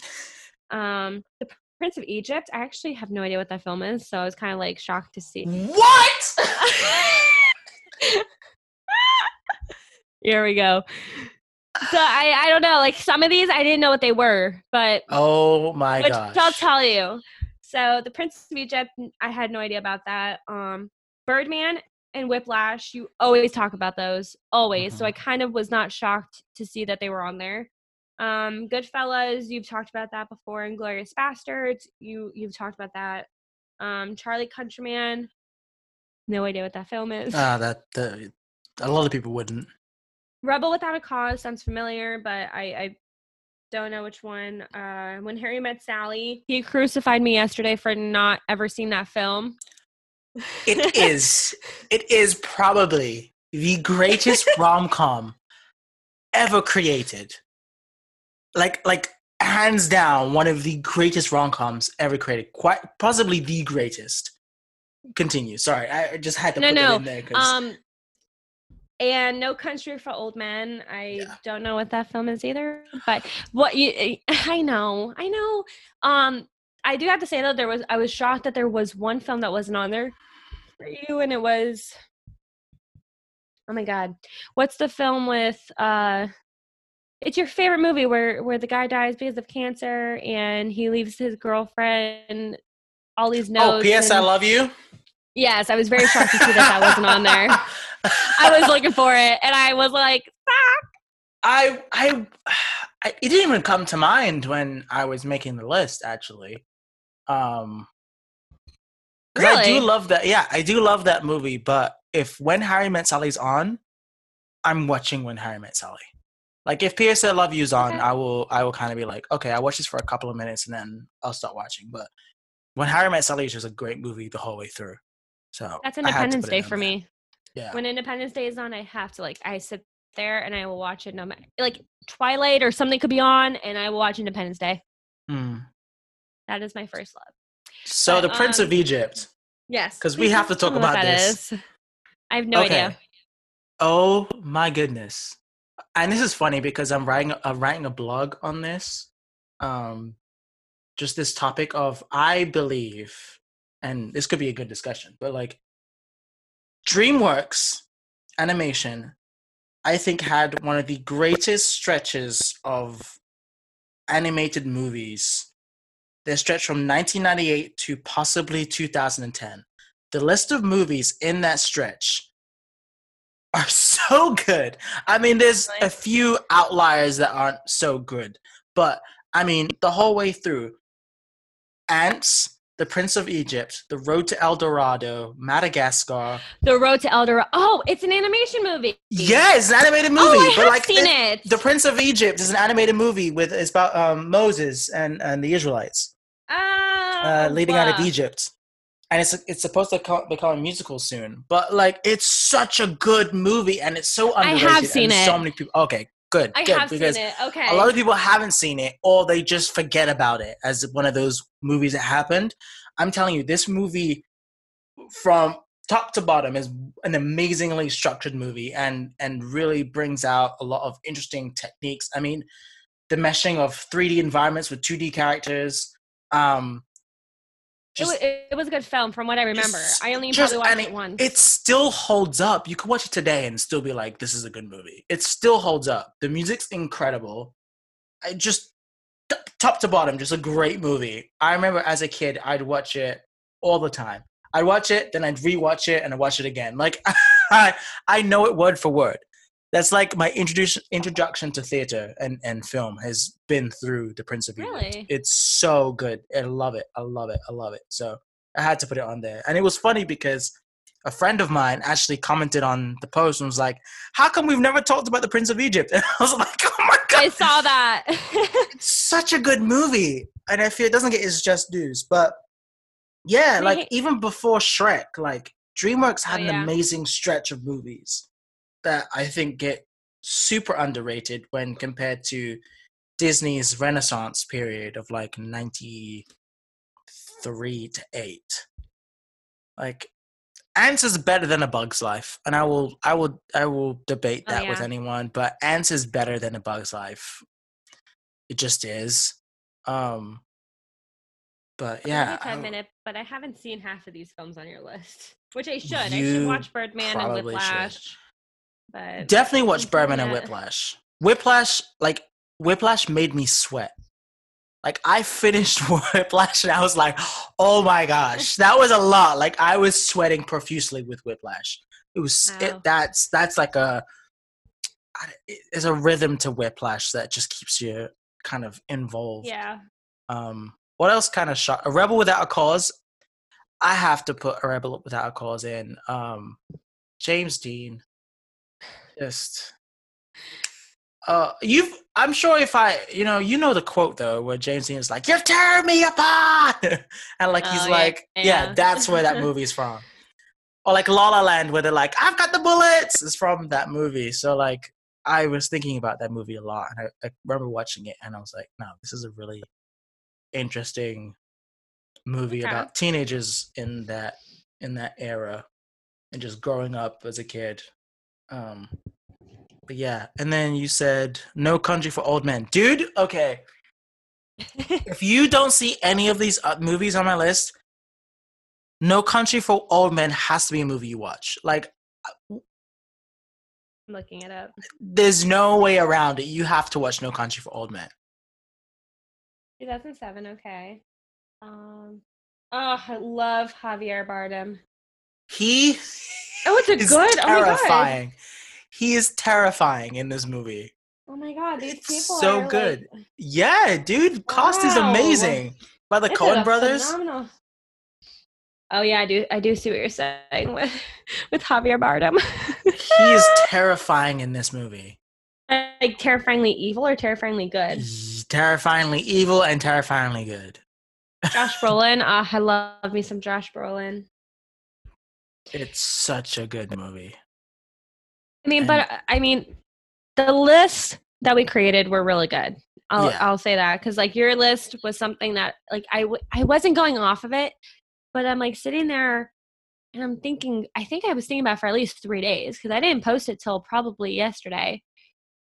Um, the Prince of Egypt, I actually have no idea what that film is, so I was kind of like shocked to see. What? Here we go. So I I don't know, like some of these I didn't know what they were, but oh my gosh. I'll tell you. So the Prince of Egypt, I had no idea about that. Um, Birdman and Whiplash, you always talk about those, always. So I kind of was not shocked to see that they were on there. Um, Goodfellas, you've talked about that before, and Glorious Bastards, you you've talked about that. Um, Charlie Countryman, no idea what that film is. Ah, that the, a lot of people wouldn't. Rebel Without a Cause sounds familiar, but I, I don't know which one. Uh, when Harry Met Sally, he crucified me yesterday for not ever seeing that film. It is. It is probably the greatest rom com ever created. Like, like hands down, one of the greatest rom coms ever created. Quite possibly the greatest. Continue. Sorry, I just had to No, put no, it in there. 'cause- Um, and No Country for Old Men. I Yeah. don't know what that film is either. But what you, I know, I know. Um, I do have to say though, there was I was shocked that there was one film that wasn't on there, for you, and it was. Oh my god, what's the film with? uh It's your favorite movie where where the guy dies because of cancer and he leaves his girlfriend all these notes. Oh, notes. P.S. I love you. Yes, I was very shocked to see that that wasn't on there. I was looking for it, and I was like, I, I, I, it didn't even come to mind when I was making the list. Actually, um, 'cause I do love that. Yeah, I do love that movie. But if When Harry Met Sally's on, I'm watching When Harry Met Sally. Like if P.S. I Love You's on, Okay. I will. I will kind of be like, okay, I watch this for a couple of minutes and then I'll start watching. But When Harry Met Sally is just a great movie the whole way through. So That's I had to Independence Day for me. Yeah. When Independence Day is on, I have to like I sit there and I will watch it no matter like Twilight or something could be on, and I will watch Independence Day. Mm. That is my first love. So But, the Prince of Egypt. Yes. Because we have to talk about this. is. I have no idea. Oh my goodness. And this is funny because I'm writing I'm writing a blog on this. Um just this topic of I believe and this could be a good discussion, but like DreamWorks animation I think had one of the greatest stretches of animated movies. They stretched from 1998 to possibly 2010. The list of movies in that stretch are so good. I mean, there's a few outliers that aren't so good, but I mean, the whole way through Antz, The Prince of Egypt, The Road to El Dorado, Madagascar. The Road to El Dorado. Oh, it's an animation movie. Yeah, it's an animated movie, oh, I but have like seen the, it. the Prince of Egypt is an animated movie with it's about um, Moses and, and the Israelites uh, oh, leading out of. Egypt. And it's it's supposed to co- become a musical soon, but like it's such a good movie, and it's so underrated. I have and seen So many people. Okay, good. I good, have seen because it. Okay. a lot of people haven't seen it or they just forget about it as one of those movies that happened i'm telling you this movie from top to bottom is an amazingly structured movie and and really brings out a lot of interesting techniques i mean the meshing of 3d environments with 2d characters um it, was, it was a good film from what I remember. I only just- probably watched and it once. it still holds up. You could watch it today and still be like this is a good movie. It still holds up. The music's incredible. I just t- top to bottom just a great movie. I remember as a kid i'd watch it all the time. I'd watch it then i'd rewatch it and i'd watch it again. Like i i know it word for word that's like my introduction introduction to theater and and film has been through the prince of egypt. Really? it's so good. I love it. I love it. I love it. So i had to put it on there. And it was funny because a friend of mine actually commented on the post and was like how come we've never talked about the prince of egypt? And i was like oh my god. I saw that. it's such a good movie. And i feel it doesn't get its just dues but yeah like even before shrek like dreamworks had Oh, an amazing stretch of movies that i think get super underrated when compared to disney's renaissance period of like 93 to 8 like antz is better than a bug's life and i will i will i will debate Oh, that with anyone but antz is better than a bug's life. It just is. Um but yeah I admit but I haven't seen half of these films on your list, which I should. I should watch Birdman and probably should. But definitely watch Birdman and. Whiplash. Whiplash, like Whiplash, made me sweat. Like I finished Whiplash and I was like, "Oh my gosh, that was a lot!" Like I was sweating profusely with Whiplash. It was Wow. it, that's that's like a it's a rhythm to Whiplash that just keeps you kind of involved. yeah, Um, what else kind of shot? A Rebel Without a Cause. I have to put a Rebel Without a Cause in. Um, James Dean. Just. Uh, you've. I'm sure if I, you know, you know the quote though, where James Dean is like, "You're tearing me apart," and like he's Oh, yeah, like, yeah. yeah. that's where that movie's from. Or like La La Land, where they're like, "I've got the bullets," is from that movie. So like, I was thinking about that movie a lot, and I, I remember watching it, and I was like, "No, this is a really interesting movie Okay. about teenagers in that in that era and just growing up as a kid." Um, but yeah, and then you said "No Country for Old Men," dude. Okay, if you don't see any of these uh, movies on my list, No Country for Old Men has to be a movie you watch. Like, I'm looking it up. there's no way around it. You have to watch No Country for Old Men. 2007. Okay. Um. Oh, I love Javier Bardem. He Oh, it's a is good. Oh my god. terrifying. He is terrifying in this movie. Oh my god, these It's people so are, good. Like, Yeah, dude, cast is amazing. By the It's Coen brothers. phenomenal- Oh yeah, I do. I do see what you're saying with with Javier Bardem. He is terrifying in this movie. like terrifyingly evil or terrifyingly good. Terrifyingly evil and terrifyingly good. Josh Brolin. Uh, I love me some Josh Brolin. It's such a good movie. I mean, And- but I mean, the list that we created were really good. I'll Yeah. I'll say that because like your list was something that like I w- I wasn't going off of it, but I'm like sitting there and I'm thinking. I think I was thinking about for at least three days because I didn't post it till probably yesterday,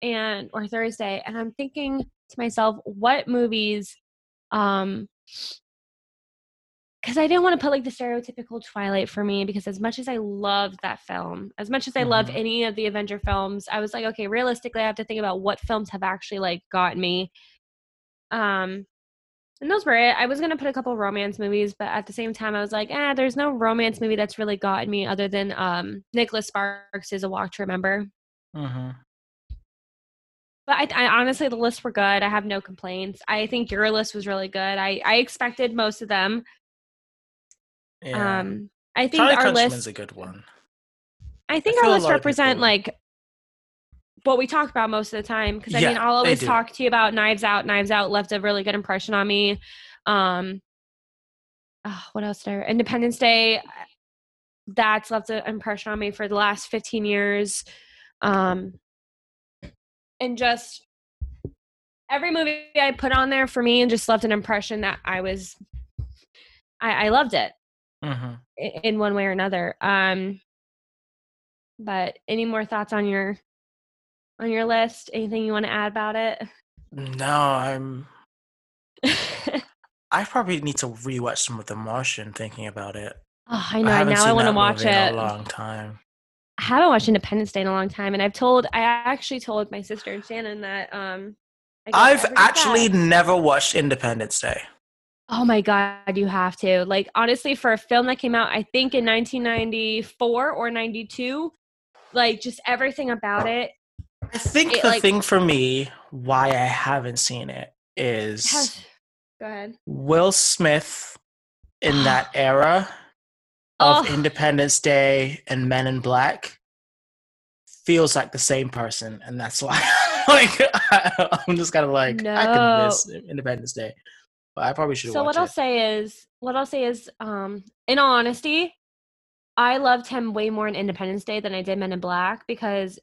and or Thursday, and I'm thinking to myself, what movies, um. Because I didn't want to put like the stereotypical Twilight for me, because as much as I love that film, as much as I love Mhm. any of the Avenger films, I was like, okay, realistically, I have to think about what films have actually like gotten me. Um, and those were it. I was gonna put a couple romance movies, but at the same time, I was like, ah, there's no romance movie that's really gotten me other than um Nicholas Sparks is a Walk to Remember. Mm-hmm. But I, I honestly, the lists were good. I have no complaints. I think your list was really good. I I expected most of them. Yeah. Um, I think Charlie our Countryman's list. a good one. I think feel our list represent like what we talk about most of the time. Because I Yeah, mean, I'll always talk to you about Knives Out. Knives Out left a really good impression on me. Um, ah, what else? There, Independence Day. That's left an impression on me for the last fifteen years. Um, and just every movie I put on there for me and just left an impression that I was, I, I loved it hmm i- in one way or another. Um, but any more thoughts on your on your list? Anything you want to add about it? No, I'm. I probably need to rewatch some of The Martian. Thinking about it, oh, I know. haven't now I want to watch it. in a long time. I haven't watched Independence Day in a long time, and I've told I actually told my sister and Shannon that um. I I've actually step- never watched Independence Day. Oh my god, you have to. Like honestly, for a film that came out, I think in 1994 or 92, like just everything about it I think It, the like- thing for me why I haven't seen it is. Go ahead. Will Smith in that era of Oh. Independence Day and Men in Black feels like the same person, and that's why like I'm just kind of like I can miss Independence Day, I probably should So what I'll it. say is, what I'll say is, um, in all honesty, I loved him way more in Independence Day than I did Men in Black because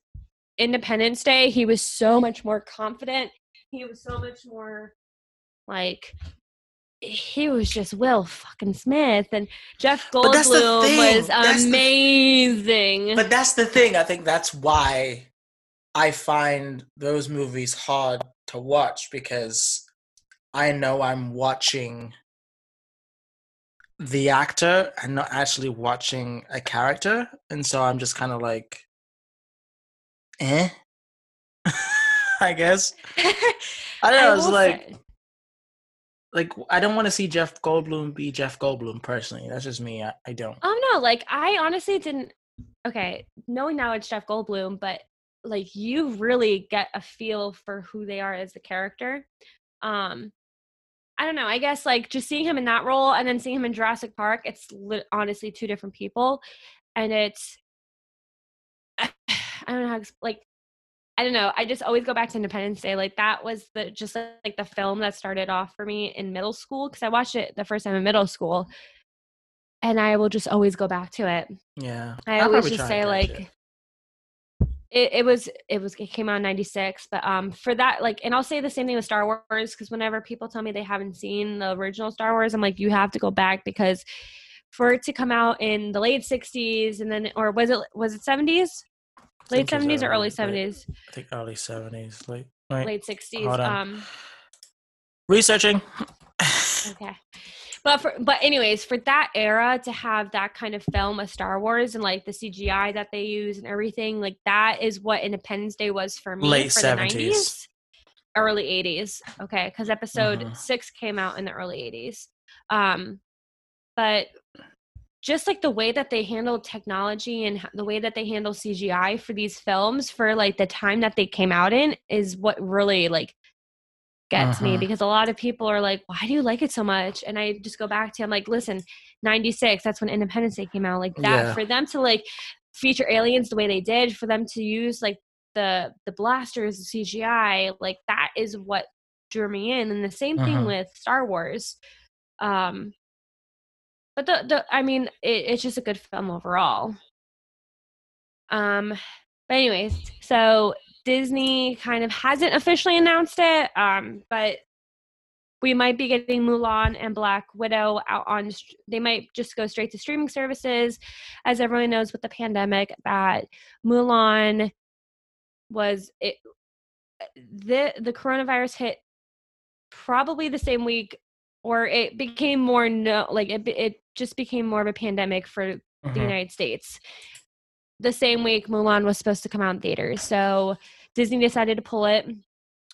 Independence Day he was so much more confident. He was so much more like he was just Will fucking Smith and Jeff the Goldblum was that's the- amazing. But that's the thing. I think that's why I find those movies hard to watch because I know I'm watching the actor and not actually watching a character. And so I'm just kind of like, eh? I guess. I don't know. It's like, say- like I don't want to see Jeff Goldblum be Jeff Goldblum personally. That's just me. I, I don't. Oh no, like I honestly didn't okay, knowing now it's Jeff Goldblum, but like you really get a feel for who they are as a character. Um I don't know, I guess like just seeing him in that role and then seeing him in Jurassic Park, it's li- honestly two different people and it's I don't know how to like I don't know. I just always go back to Independence Day. Like that was the just like the film that started off for me in middle school because I watched it the first time in middle school, and I will just always go back to it. Yeah. I I'll always just say like it. It, it was it was it came out in 96 but um for that like and i'll say the same thing with star wars because whenever people tell me they haven't seen the original star wars i'm like you have to go back because for it to come out in the late 60s and then or was it was it 70s late think it's 70s or early late- 70s I think early seventies. Late. Wait. late 60s um Researching. okay but for but anyways, for that era to have that kind of film of Star Wars and like the CGI that they use and everything, like that is what Independence Day was for me Late for 70s. the 90s. Early 80s. Okay, because episode Mhm. six came out in the early 80s. Um, but just like the way that they handle technology and the way that they handle CGI for these films for like the time that they came out in is what really like gets me Uh-huh. because a lot of people are like, why do you like it so much? And I just go back to I'm like, listen, 96, that's when Independence Day came out. Like that Yeah. for them to like feature aliens the way they did, for them to use like the the blasters, the CGI, like that is what drew me in. And the same thing Uh-huh. with Star Wars. Um but the, the I mean, it, it's just a good film overall. Um, but anyways, so Disney kind of hasn't officially announced it, um, but we might be getting Mulan and Black Widow out on. They might just go straight to streaming services, as everyone knows with the pandemic that Mulan was it. The the coronavirus hit probably the same week, or it became more no like it. It just became more of a pandemic for the Mhm. United States. The same week Mulan was supposed to come out in theaters. So Disney decided to pull it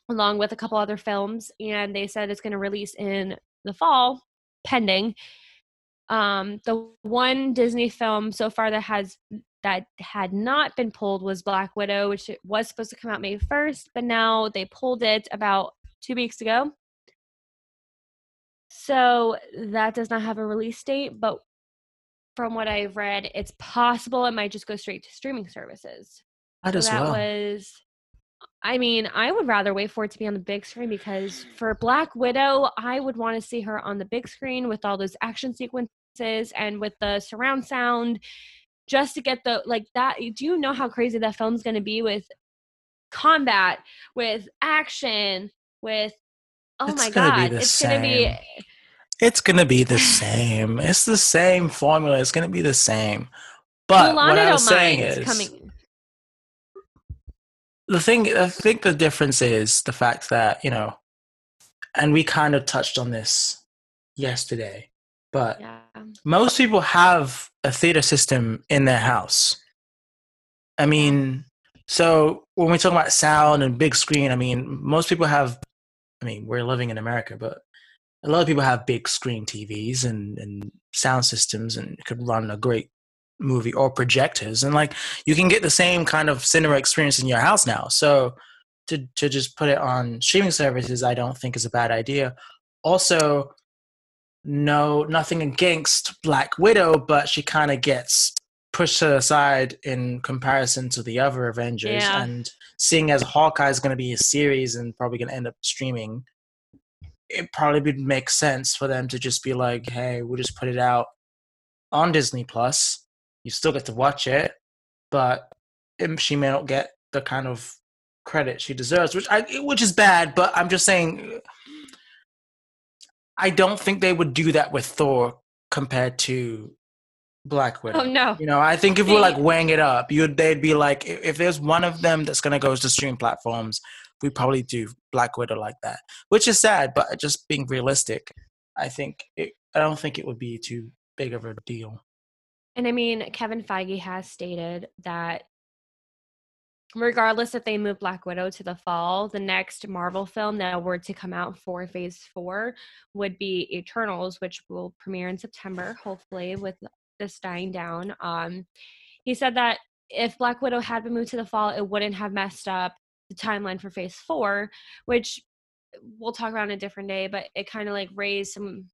along with a couple other films and they said it's going to release in the fall pending. Um the one Disney film so far that has that had not been pulled was Black Widow, which it was supposed to come out May 1st, but now they pulled it about 2 weeks ago. So that does not have a release date, but from what I've read, it's possible it might just go straight to streaming services. Might So as that well. was I mean, I would rather wait for it to be on the big screen because for Black Widow, I would want to see her on the big screen with all those action sequences and with the surround sound just to get the like that do you know how crazy that film's going to be with combat, with action, with oh It's my god, it's going to be. It's gonna be the same. It's the same formula. It's gonna be the same. But Mulan, what I I was saying is coming. The thing. I think the difference is the fact that you know, and we kind of touched on this yesterday, but Yeah. most people have a theater system in their house. I mean, so when we talk about sound and big screen, I mean, most people have. I mean, we're living in America, but a lot of people have big screen TVs and, and sound systems and could run a great movie or projectors. And like, you can get the same kind of cinema experience in your house now. So to, to just put it on streaming services, I don't think is a bad idea. Also, no, nothing against Black Widow, but she kind of gets pushed to the side in comparison to the other Avengers. Yeah. And seeing as Hawkeye is going to be a series and probably going to end up streaming, it probably would make sense for them to just be like, hey, we'll just put it out on Disney Plus. You still get to watch it, but she may not get the kind of credit she deserves, which I which is bad. But I'm just saying, I don't think they would do that with Thor compared to Black Widow. Oh no. You know, I think if we're like weighing it up, you'd they'd be like, if, if there's one of them that's gonna go to stream platforms, we probably do Black Widow like that, which is sad. But just being realistic, I think it, I don't think it would be too big of a deal. And I mean, Kevin Feige has stated that regardless if they move Black Widow to the fall, the next Marvel film that were to come out for phase four would be Eternals, which will premiere in September, hopefully, with this dying down. Um, he said that if Black Widow had been moved to the fall, it wouldn't have messed up the timeline for phase four, which we'll talk about on a different day, but it kind of like raised some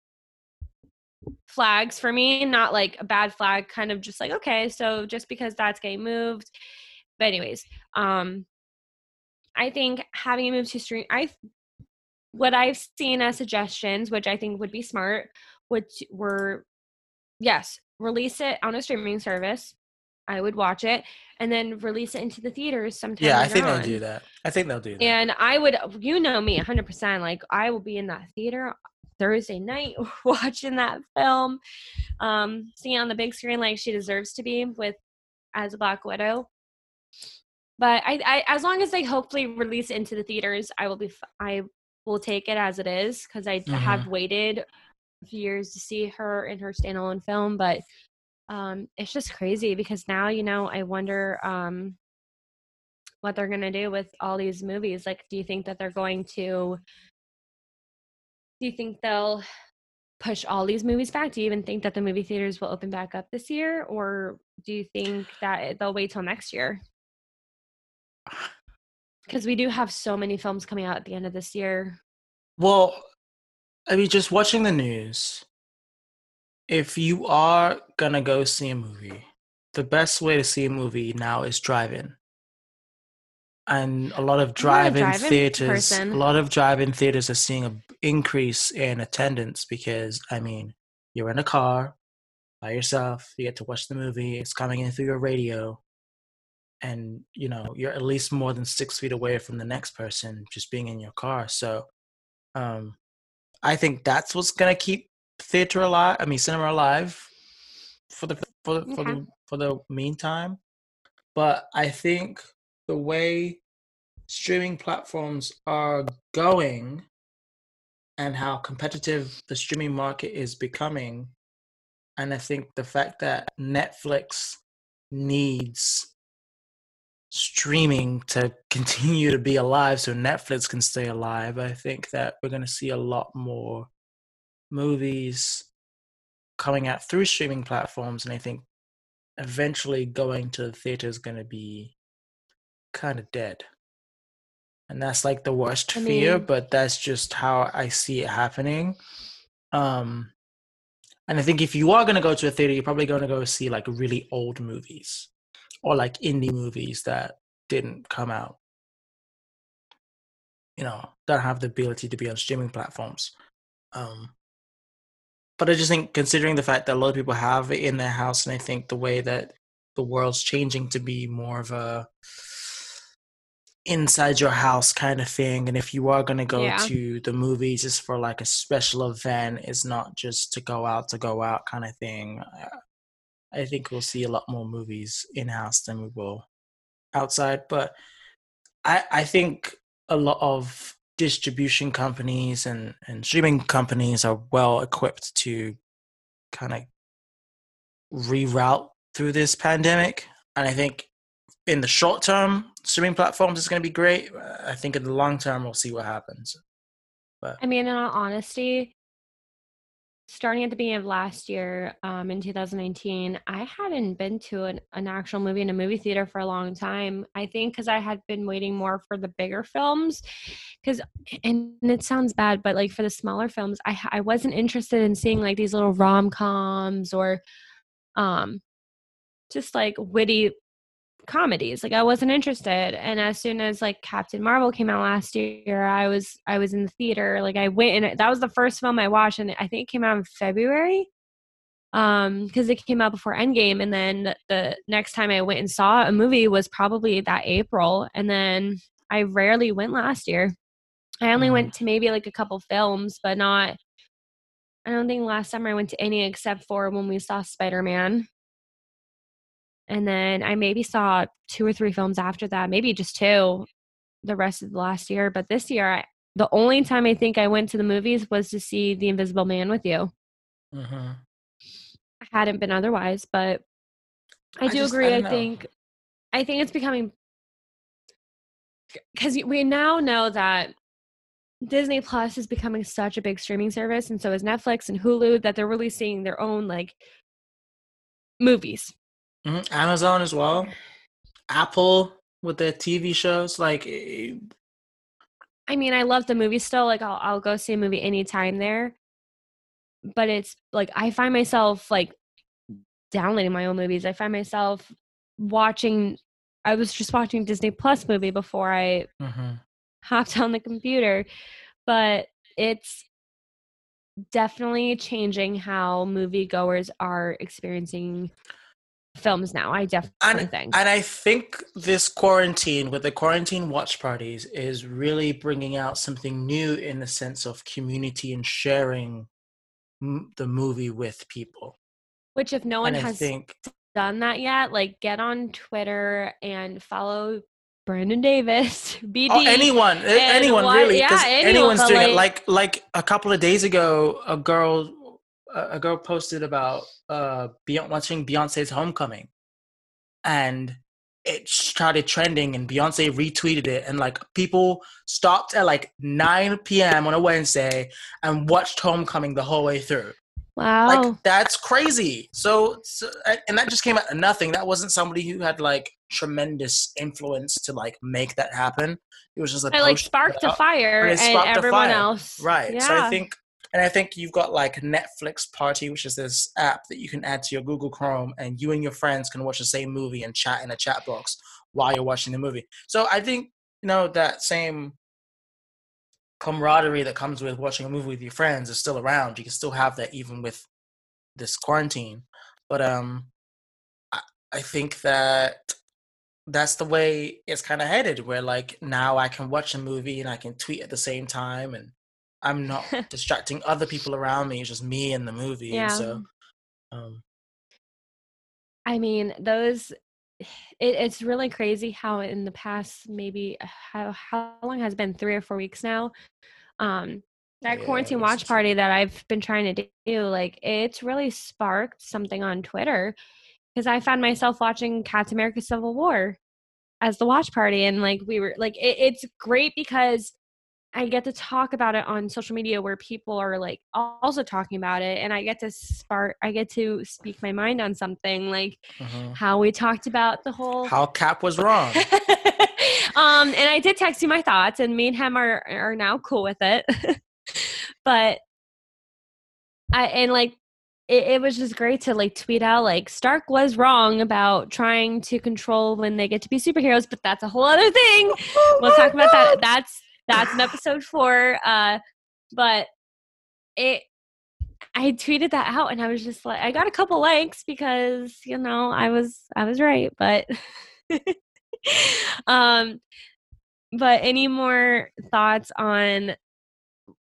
flags for me, not like a bad flag, kind of just like, okay, so just because that's getting moved. But anyways, um I think having it moved to stream I what I've seen as suggestions, which I think would be smart, which were yes, release it on a streaming service. I would watch it and then release it into the theaters sometime. Yeah, I think on. they'll do that. I think they'll do that. And I would, you know me, 100%. Like, I will be in that theater Thursday night watching that film, um, seeing it on the big screen like she deserves to be with as a Black Widow. But I, I as long as they hopefully release it into the theaters, I will be, I will take it as it is because I Mhm. have waited years to see her in her standalone film, but um, it's just crazy because now you know I wonder um, what they're gonna do with all these movies. Like, do you think that they're going to? Do you think they'll push all these movies back? Do you even think that the movie theaters will open back up this year, or do you think that they'll wait till next year? Because we do have so many films coming out at the end of this year. Well, I mean, just watching the news, if you are gonna go see a movie, the best way to see a movie now is drive-in. And a lot of drive-in, drive-in theaters, person. a lot of drive-in theaters are seeing an increase in attendance because, I mean, you're in a car by yourself, you get to watch the movie, it's coming in through your radio, and you know you're at least more than six feet away from the next person just being in your car. So, um, I think that's what's gonna keep theater alive. I mean, cinema alive for the for the, for the for the meantime. But I think the way streaming platforms are going and how competitive the streaming market is becoming, and I think the fact that Netflix needs streaming to continue to be alive so Netflix can stay alive, I think that we're going to see a lot more movies coming out through streaming platforms. And I think eventually going to the theater is going to be kind of dead. And that's like the worst I fear, but that's just how I see it happening. Um, and I think if you are going to go to a theater, you're probably going to go see like really old movies or like indie movies that didn't come out. You know, don't have the ability to be on streaming platforms. Um, but I just think, considering the fact that a lot of people have it in their house, and I think the way that the world's changing to be more of a inside your house kind of thing, and if you are going to go Yeah. to the movies, it's for like a special event. It's not just to go out to go out kind of thing. I think we'll see a lot more movies in house than we will outside. But I I think a lot of distribution companies and, and streaming companies are well equipped to kind of reroute through this pandemic. And I think in the short term, streaming platforms is going to be great. I think in the long term, we'll see what happens. But I mean, in all honesty, starting at the beginning of last year, um, in 2019, I hadn't been to an, an actual movie in a movie theater for a long time. I think because I had been waiting more for the bigger films. Because, and it sounds bad, but like for the smaller films, I I wasn't interested in seeing like these little rom coms or, um, just like witty comedies like i wasn't interested. And as soon as like captain marvel came out last year i was i was in the theater. Like i went and that was the first film i watched and i think it came out in february um because it came out before endgame. And then the, next time i went and saw a movie was probably that april. And then i rarely went last year. I only Mhm. went to maybe like a couple films but not i don't think last summer i went to any except for when we saw spider-man and then I maybe saw two or three films after that, maybe just two the rest of the last year. But this year, I, the only time I think I went to the movies was to see The Invisible Man with you. hmm I hadn't been otherwise, but I, I do just- agree. I, don't think, I think it's becoming because we now know that Disney Plus is becoming such a big streaming service, and so is Netflix and Hulu that they're releasing their own like movies. Hmm Amazon as well, Apple with their TV shows. Like, eh, I mean, I love the movie still. Like, I'll I'll go see a movie anytime there. But it's like I find myself like downloading my own movies. I find myself watching. I was just watching Disney Plus movie before I mhm. hopped on the computer, but it's definitely changing how moviegoers are experiencing films now. I definitely think. And I think this quarantine, with the quarantine watch parties, is really bringing out something new in the sense of community and sharing m- the movie with people. Which, if no one and has think, done that yet, like get on Twitter and follow Brandon Davis, BD. oh, anyone, anyone really, yeah, anyone, anyone's doing it. like- Like, like a couple of days ago, a girl a girl posted about uh Beyonce watching Beyonce's Homecoming, and it started trending, and Beyonce retweeted it, and like people stopped at like 9 p.m. on a Wednesday and watched Homecoming the whole way through. Wow. Like that's crazy. So, so and that just came out of nothing. That wasn't somebody who had like tremendous influence to like make that happen. It was just a it like sparked a fire and it sparked a everyone fire. else. Right. Yeah. So I think, and I think you've got like Netflix Party, which is this app that you can add to your Google Chrome, and you and your friends can watch the same movie and chat in a chat box while you're watching the movie. So I think you know that same camaraderie that comes with watching a movie with your friends is still around. You can still have that even with this quarantine. But um, I, I think that that's the way it's kind of headed. Where like now I can watch a movie and I can tweet at the same time, and I'm not distracting other people around me. It's just me and the movie. Yeah. And so, um, I mean, those. It, it's really crazy how in the past maybe how how long has it been three or four weeks now. Um, that Yeah, quarantine watch party that I've been trying to do, like it's really sparked something on Twitter because I found myself watching Captain America: Civil War as the watch party, and like we were like it, it's great because I get to talk about it on social media where people are like also talking about it, and I get to spark, I get to speak my mind on something like mhm. how we talked about the whole. how Cap was wrong. um, and I did text you my thoughts, and me and him are are now cool with it. but I and like it, it was just great to like tweet out like Stark was wrong about trying to control when they get to be superheroes, but that's a whole other thing. we'll talk about that. That's that's an episode four. Uh, but it. I tweeted that out and I was just like I got a couple likes because you know I was I was right but um but any more thoughts on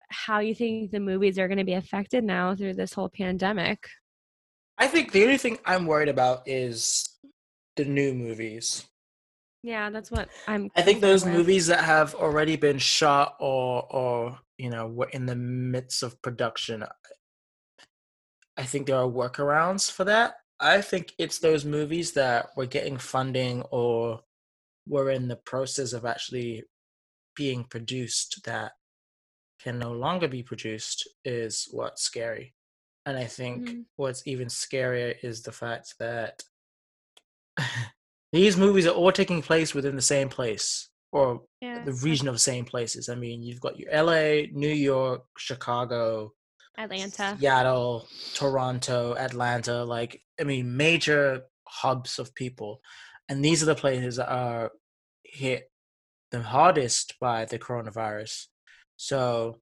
how you think the movies are going to be affected now through this whole pandemic I think the only thing I'm worried about is the new movies. Yeah that's what I'm I think those with. movies that have already been shot or or you know were in the midst of production, I think there are workarounds for that. I think it's those movies that were getting funding or were in the process of actually being produced that can no longer be produced is what's scary. And I think Mhm. what's even scarier is the fact that these movies are all taking place within the same place or yeah the region of the same places. I mean, you've got your LA, New York, Chicago, Atlanta Seattle, Toronto, Atlanta, like I mean major hubs of people. And these are the places that are hit the hardest by the coronavirus. So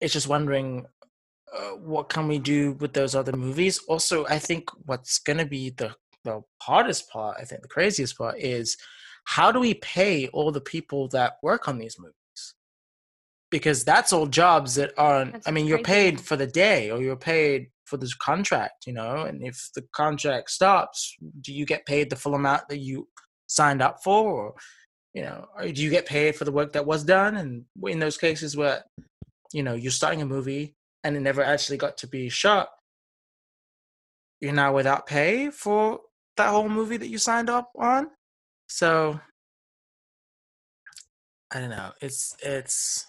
it's just wondering uh, what can we do with those other movies? Also, I think what's going to be the the hardest part, I think the craziest part is how do we pay all the people that work on these movies? Because that's all jobs that aren't. That's I mean, you're paid for the day, or you're paid for this contract, you know. And if the contract stops, do you get paid the full amount that you signed up for, or you know, or do you get paid for the work that was done? And in those cases where you know you're starting a movie and it never actually got to be shot, you're now without pay for that whole movie that you signed up on. So I don't know. It's it's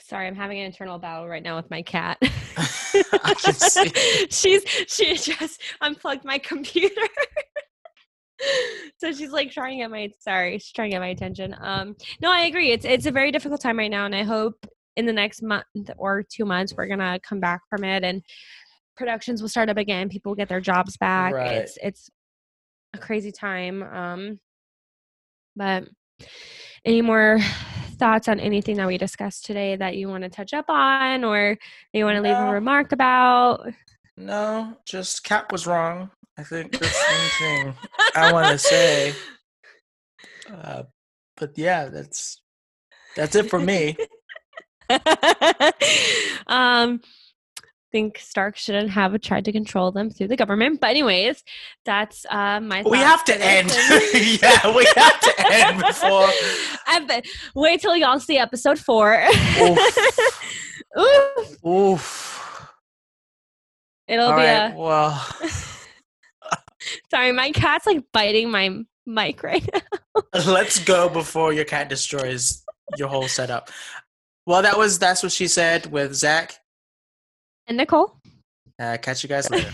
sorry i'm having an internal battle right now with my cat I can see. she's she just unplugged my computer so she's like trying to get my sorry she's trying to get my attention um no i agree it's it's a very difficult time right now and i hope in the next month or two months we're gonna come back from it and productions will start up again people will get their jobs back Right. it's it's a crazy time um but any more thoughts on anything that we discussed today that you want to touch up on or you want to leave a remark about no, just Cap was wrong. I think that's the only thing I want to say. Uh, but yeah, that's that's it for me. um think stark shouldn't have tried to control them through the government but anyways that's uh my We have to end. yeah, we have to end before. Bet- wait till y'all see episode four Oof. Oof. Oof. It'll All be right. a Well, sorry. My cat's like biting my mic right now. let's go before your cat destroys your whole setup. Well, that was that's what she said with Zach. And Nicole. Uh, catch you guys later.